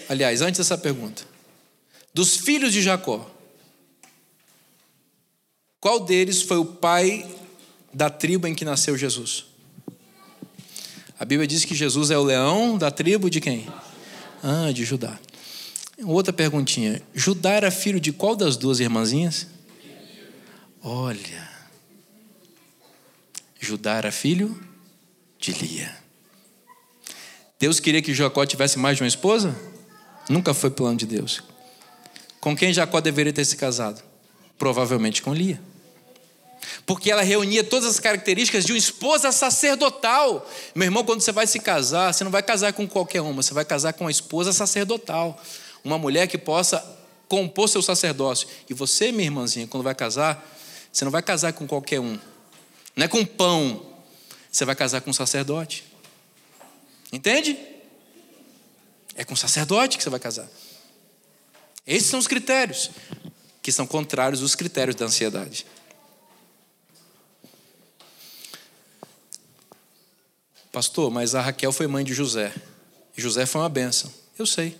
Aliás, antes dessa pergunta. Dos filhos de Jacó, qual deles foi o pai da tribo em que nasceu Jesus? A Bíblia diz que Jesus é o leão da tribo de quem? Ah, de Judá. Outra perguntinha. Judá era filho de qual das duas irmãzinhas? Olha. Judá era filho de Lia. Deus queria que Jacó tivesse mais de uma esposa? Nunca foi plano de Deus. Com quem Jacó deveria ter se casado? Provavelmente com Lia. Porque ela reunia todas as características de uma esposa sacerdotal. Meu irmão, quando você vai se casar, você não vai casar com qualquer uma, você vai casar com uma esposa sacerdotal. Uma mulher que possa compor seu sacerdócio. E você, minha irmãzinha, quando vai casar, você não vai casar com qualquer um. Não é com pão. Você vai casar com um sacerdote. Entende? É com sacerdote que você vai casar. Esses são os critérios, que são contrários aos critérios da ansiedade. Pastor, mas a Raquel foi mãe de José. José foi uma bênção. Eu sei.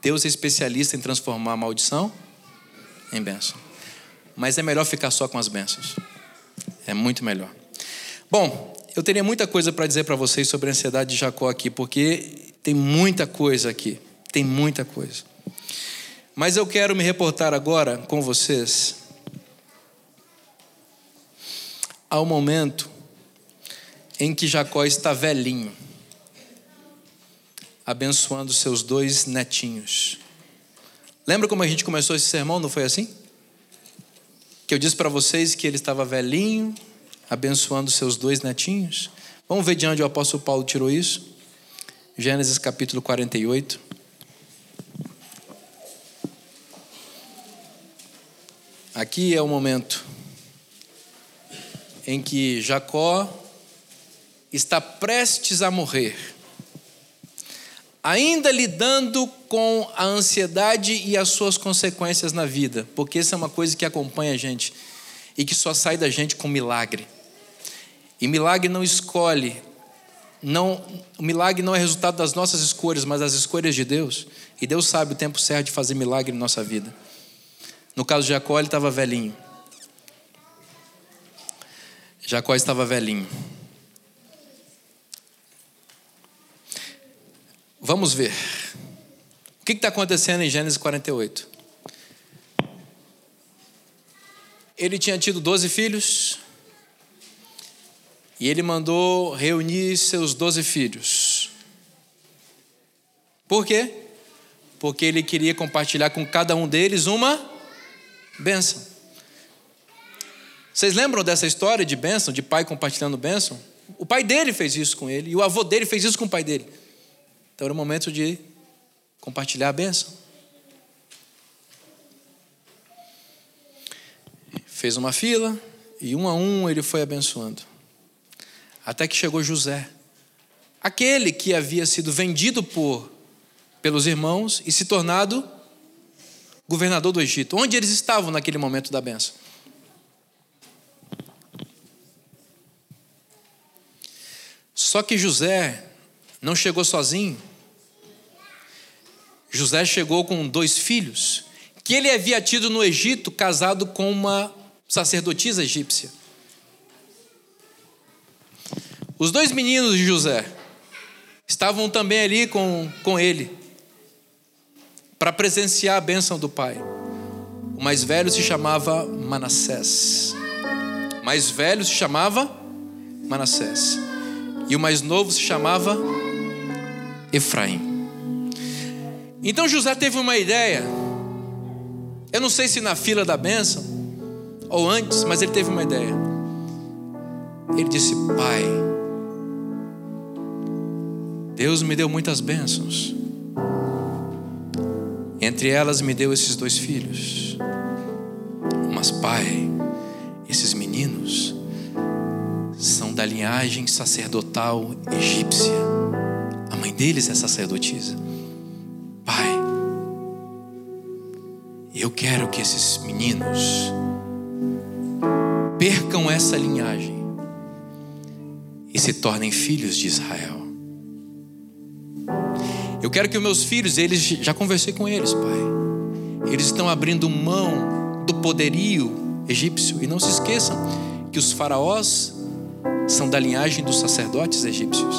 Deus é especialista em transformar a maldição em bênção. Mas é melhor ficar só com as bênçãos. É muito melhor. Bom, eu teria muita coisa para dizer para vocês sobre a ansiedade de Jacó aqui, porque tem muita coisa aqui, tem muita coisa. Mas eu quero me reportar agora com vocês ao momento em que Jacó está velhinho, abençoando seus dois netinhos. Lembra como a gente começou esse sermão? Não foi assim? Que eu disse para vocês que ele estava velhinho, abençoando seus dois netinhos. Vamos ver de onde o apóstolo Paulo tirou isso? Gênesis capítulo 48. Aqui é o momento em que Jacó está prestes a morrer, ainda lidando com a ansiedade e as suas consequências na vida, porque essa é uma coisa que acompanha a gente e que só sai da gente com milagre. E milagre não escolhe não, o milagre não é resultado das nossas escolhas, mas das escolhas de Deus. E Deus sabe o tempo certo de fazer milagre em nossa vida. No caso de Jacó, ele estava velhinho. Jacó estava velhinho. Vamos ver. O que está acontecendo em Gênesis 48? Ele tinha tido 12 filhos e ele mandou reunir seus 12 filhos. Por quê? Porque ele queria compartilhar com cada um deles uma bênção. Vocês lembram dessa história de bênção, de pai compartilhando bênção? O pai dele fez isso com ele e o avô dele fez isso com o pai dele. Então era o momento de compartilhar a bênção. Fez uma fila e um a um ele foi abençoando. Até que chegou José, aquele que havia sido vendido por pelos irmãos e se tornado governador do Egito. Onde eles estavam naquele momento da benção? Só que José não chegou sozinho. José chegou com dois filhos que ele havia tido no Egito, casado com uma sacerdotisa egípcia. Os dois meninos de José estavam também ali com, com ele, para presenciar a bênção do pai. O mais velho se chamava Manassés. O mais velho se chamava Manassés. E o mais novo se chamava Efraim. Então José teve uma ideia. Eu não sei se na fila da bênção ou antes, mas ele teve uma ideia. Ele disse: Pai, Deus me deu muitas bênçãos. Entre elas me deu esses dois filhos. Mas, Pai, esses meninos são da linhagem sacerdotal egípcia. A mãe deles é sacerdotisa. Eu quero que esses meninos percam essa linhagem e se tornem filhos de Israel. Eu quero que os meus filhos, eles já conversei com eles, Pai. Eles estão abrindo mão do poderio egípcio e não se esqueçam que os faraós são da linhagem dos sacerdotes egípcios.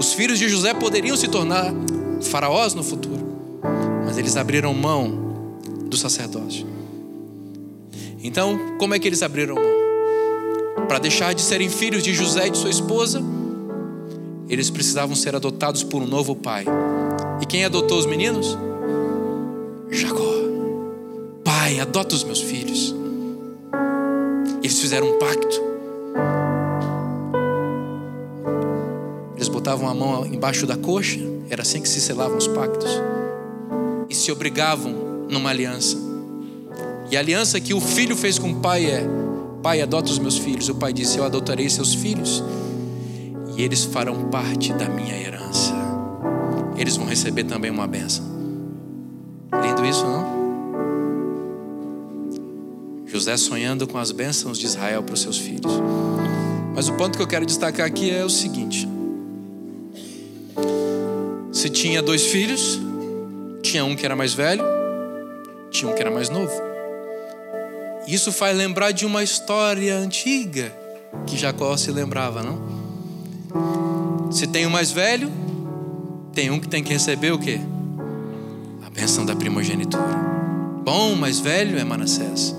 Os filhos de José poderiam se tornar faraós no futuro mas eles abriram mão do sacerdócio. Então, como é que eles abriram mão? Para deixar de serem filhos de José e de sua esposa, eles precisavam ser adotados por um novo pai. E quem adotou os meninos? Jacó. Pai, adota os meus filhos. Eles fizeram um pacto. Eles botavam a mão embaixo da coxa, era assim que se selavam os pactos e se obrigavam numa aliança. E a aliança que o filho fez com o pai é: Pai, adota os meus filhos. O pai disse: Eu adotarei seus filhos e eles farão parte da minha herança. Eles vão receber também uma benção. Lindo isso, não? José sonhando com as bênçãos de Israel para os seus filhos. Mas o ponto que eu quero destacar aqui é o seguinte: se tinha dois filhos, tinha um que era mais velho, tinha um que era mais novo. Isso faz lembrar de uma história antiga que Jacó se lembrava, não? Se tem o um mais velho, tem um que tem que receber o quê? A benção da primogenitura. Bom, mais velho é Manassés.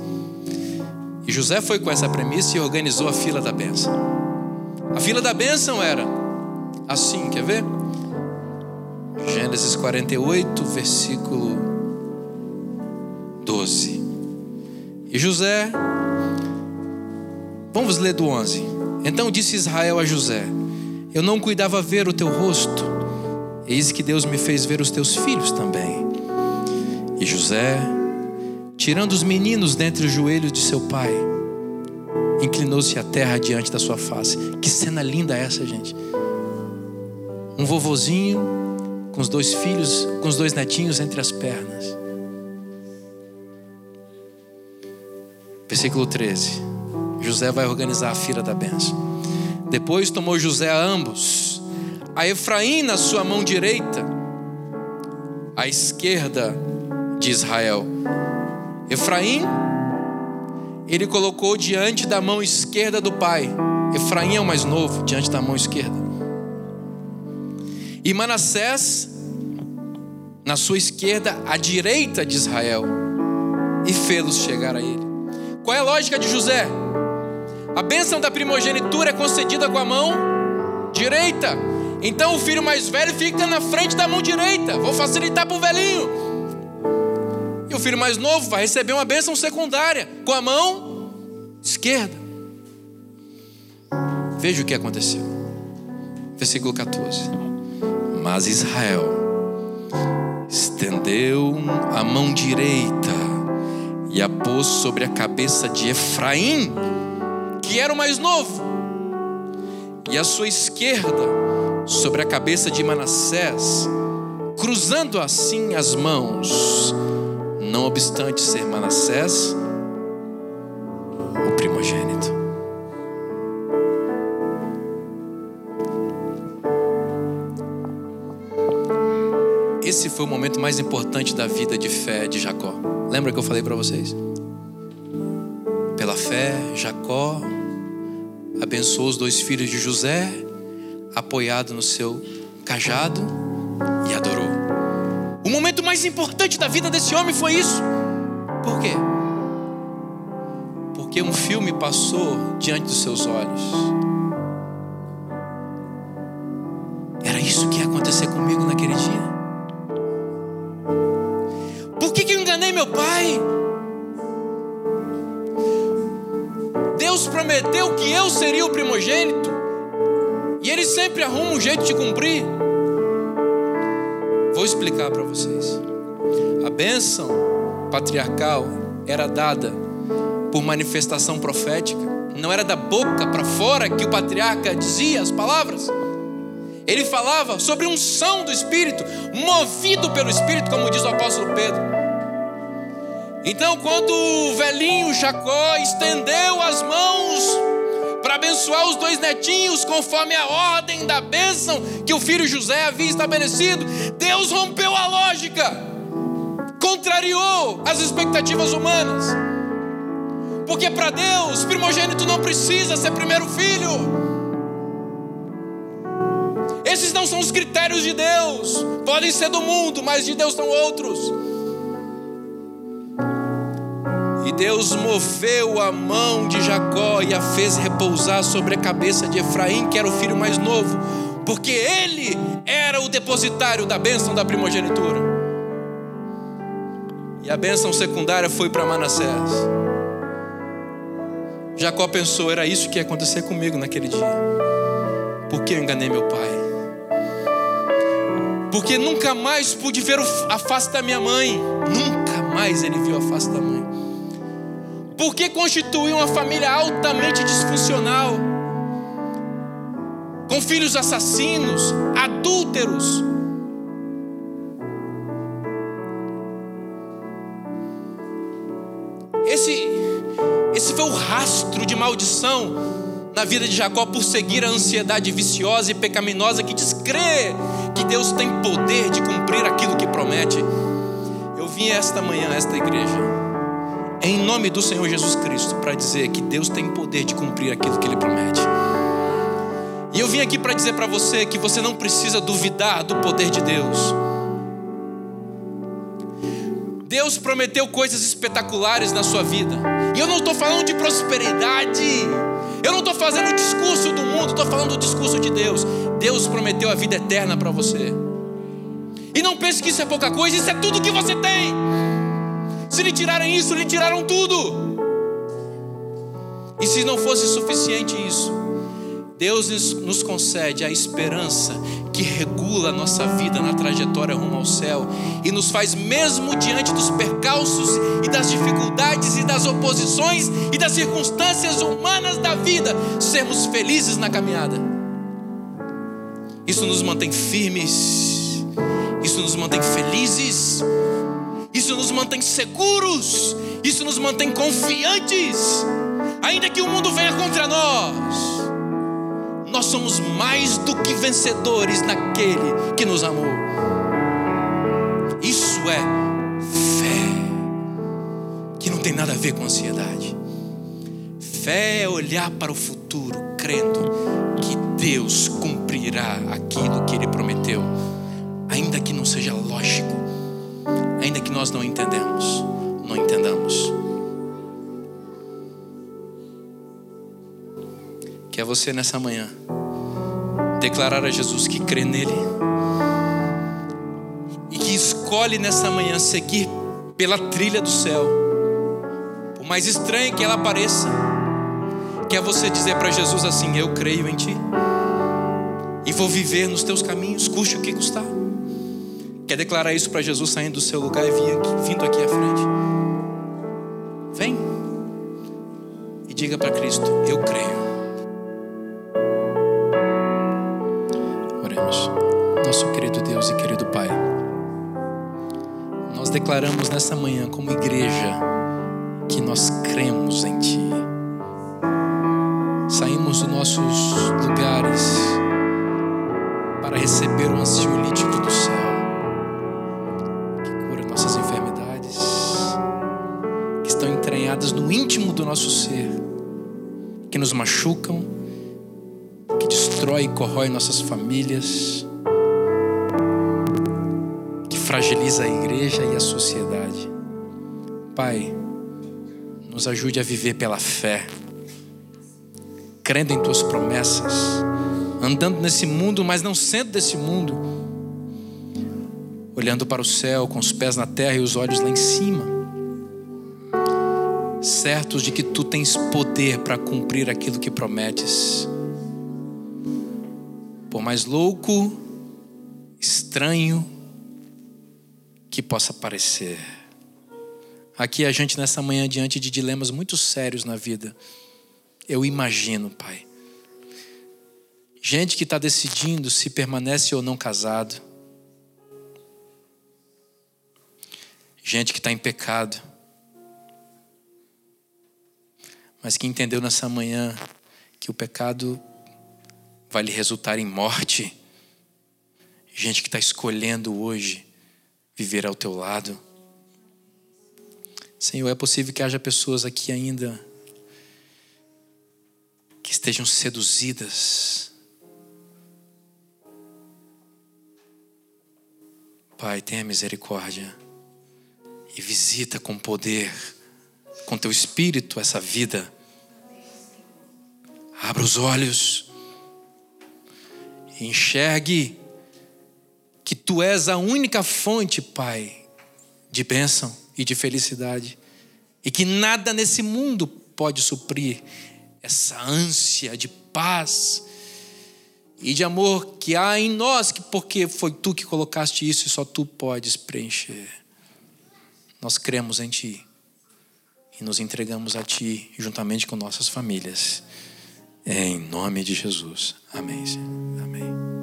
E José foi com essa premissa e organizou a fila da benção. A fila da benção era assim, quer ver? Gênesis 48, versículo 12. E José, vamos ler do 11. Então disse Israel a José: Eu não cuidava ver o teu rosto, eis que Deus me fez ver os teus filhos também. E José, tirando os meninos dentre os joelhos de seu pai, inclinou-se à terra diante da sua face. Que cena linda essa, gente. Um vovozinho com os dois filhos, com os dois netinhos entre as pernas. Versículo 13. José vai organizar a fila da benção. Depois tomou José a ambos, a Efraim na sua mão direita, à esquerda de Israel, Efraim, ele colocou diante da mão esquerda do pai. Efraim é o mais novo, diante da mão esquerda. E Manassés, na sua esquerda, à direita de Israel, e fê-los chegar a ele. Qual é a lógica de José? A bênção da primogenitura é concedida com a mão direita. Então o filho mais velho fica na frente da mão direita. Vou facilitar para o velhinho. E o filho mais novo vai receber uma bênção secundária com a mão esquerda. Veja o que aconteceu. Versículo 14. Mas Israel estendeu a mão direita e a pôs sobre a cabeça de Efraim que era o mais novo, e a sua esquerda sobre a cabeça de Manassés, cruzando assim as mãos, não obstante ser Manassés Esse foi o momento mais importante da vida de fé de Jacó. Lembra que eu falei para vocês? Pela fé, Jacó abençoou os dois filhos de José, apoiado no seu cajado, e adorou. O momento mais importante da vida desse homem foi isso. Por quê? Porque um filme passou diante dos seus olhos. Era isso que ia acontecer comigo naquele dia. Meu pai? Deus prometeu que eu seria o primogênito, e Ele sempre arruma um jeito de cumprir. Vou explicar para vocês. A bênção patriarcal era dada por manifestação profética, não era da boca para fora que o patriarca dizia as palavras. Ele falava sobre unção do Espírito, movido pelo Espírito, como diz o apóstolo Pedro. Então, quando o velhinho Jacó estendeu as mãos para abençoar os dois netinhos, conforme a ordem da bênção que o filho José havia estabelecido, Deus rompeu a lógica, contrariou as expectativas humanas. Porque para Deus, primogênito não precisa ser primeiro filho. Esses não são os critérios de Deus. Podem ser do mundo, mas de Deus são outros. E Deus moveu a mão de Jacó e a fez repousar sobre a cabeça de Efraim, que era o filho mais novo, porque ele era o depositário da bênção da primogenitura. E a bênção secundária foi para Manassés. Jacó pensou: era isso que ia acontecer comigo naquele dia. Por que eu enganei meu pai? Porque nunca mais pude ver a face da minha mãe. Nunca mais ele viu a face da mãe. Porque constituiu uma família altamente disfuncional, com filhos assassinos, adúlteros. Esse, esse foi o rastro de maldição na vida de Jacó por seguir a ansiedade viciosa e pecaminosa que descrê que Deus tem poder de cumprir aquilo que promete. Eu vim esta manhã a esta igreja em nome do Senhor Jesus Cristo para dizer que Deus tem poder de cumprir aquilo que Ele promete. E eu vim aqui para dizer para você que você não precisa duvidar do poder de Deus. Deus prometeu coisas espetaculares na sua vida. E eu não estou falando de prosperidade. Eu não estou fazendo o discurso do mundo, estou falando o discurso de Deus. Deus prometeu a vida eterna para você. E não pense que isso é pouca coisa, isso é tudo que você tem. Se lhe tirarem isso, lhe tiraram tudo. E se não fosse suficiente isso, Deus nos concede a esperança que regula a nossa vida na trajetória rumo ao céu e nos faz, mesmo diante dos percalços e das dificuldades e das oposições e das circunstâncias humanas da vida, sermos felizes na caminhada. Isso nos mantém firmes, isso nos mantém felizes, isso nos mantém seguros, isso nos mantém confiantes, ainda que o mundo venha contra nós nós somos mais do que vencedores naquele que nos amou. Isso é fé tem nada a ver com ansiedade. Fé é olhar para o futuro, crendo que Deus cumprirá aquilo que Ele prometeu, ainda que não seja lógico, ainda que nós não entendemos, não entendamos. Que é você nessa manhã declarar a Jesus que crê nele e que escolhe nessa manhã seguir pela trilha do céu, por mais estranha que ela pareça, que é você dizer para Jesus assim: Eu creio em Ti e vou viver nos Teus caminhos, custe o que custar. Quer declarar isso para Jesus saindo do seu lugar e vindo aqui à frente? Vem e diga para Cristo: Eu creio. Oremos. Nosso querido Deus e querido Pai, nós declaramos nessa manhã, como igreja, que nós cremos em Ti. Saímos dos nossos lugares para receber o ansiolítico do céu, entranhadas no íntimo do nosso ser, que nos machucam, que destrói e corrói nossas famílias, que fragiliza a igreja e a sociedade. Pai, nos ajude a viver pela fé, crendo em tuas promessas, andando nesse mundo, mas não sendo desse mundo, olhando para o céu com os pés na terra e os olhos lá em cima, certos de que tu tens poder para cumprir aquilo que prometes. Por mais louco, estranho que possa parecer. Aqui a gente nessa manhã diante de dilemas muito sérios na vida. Eu imagino, Pai. Gente que está decidindo se permanece ou não casado. Gente que está em pecado. Mas que entendeu nessa manhã que o pecado vai lhe resultar em morte. Gente que está escolhendo hoje viver ao teu lado. Senhor, é possível que haja pessoas aqui ainda que estejam seduzidas. Pai, tenha misericórdia e visita com poder, com teu espírito essa vida. Abra os olhos e enxergue que tu és a única fonte, Pai, de bênção e de felicidade, e que nada nesse mundo pode suprir essa ânsia de paz e de amor que há em nós, que porque foi tu que colocaste isso e só tu podes preencher. Nós cremos em ti e nos entregamos a ti juntamente com nossas famílias. Em nome de Jesus. Amém. Senhor. Amém.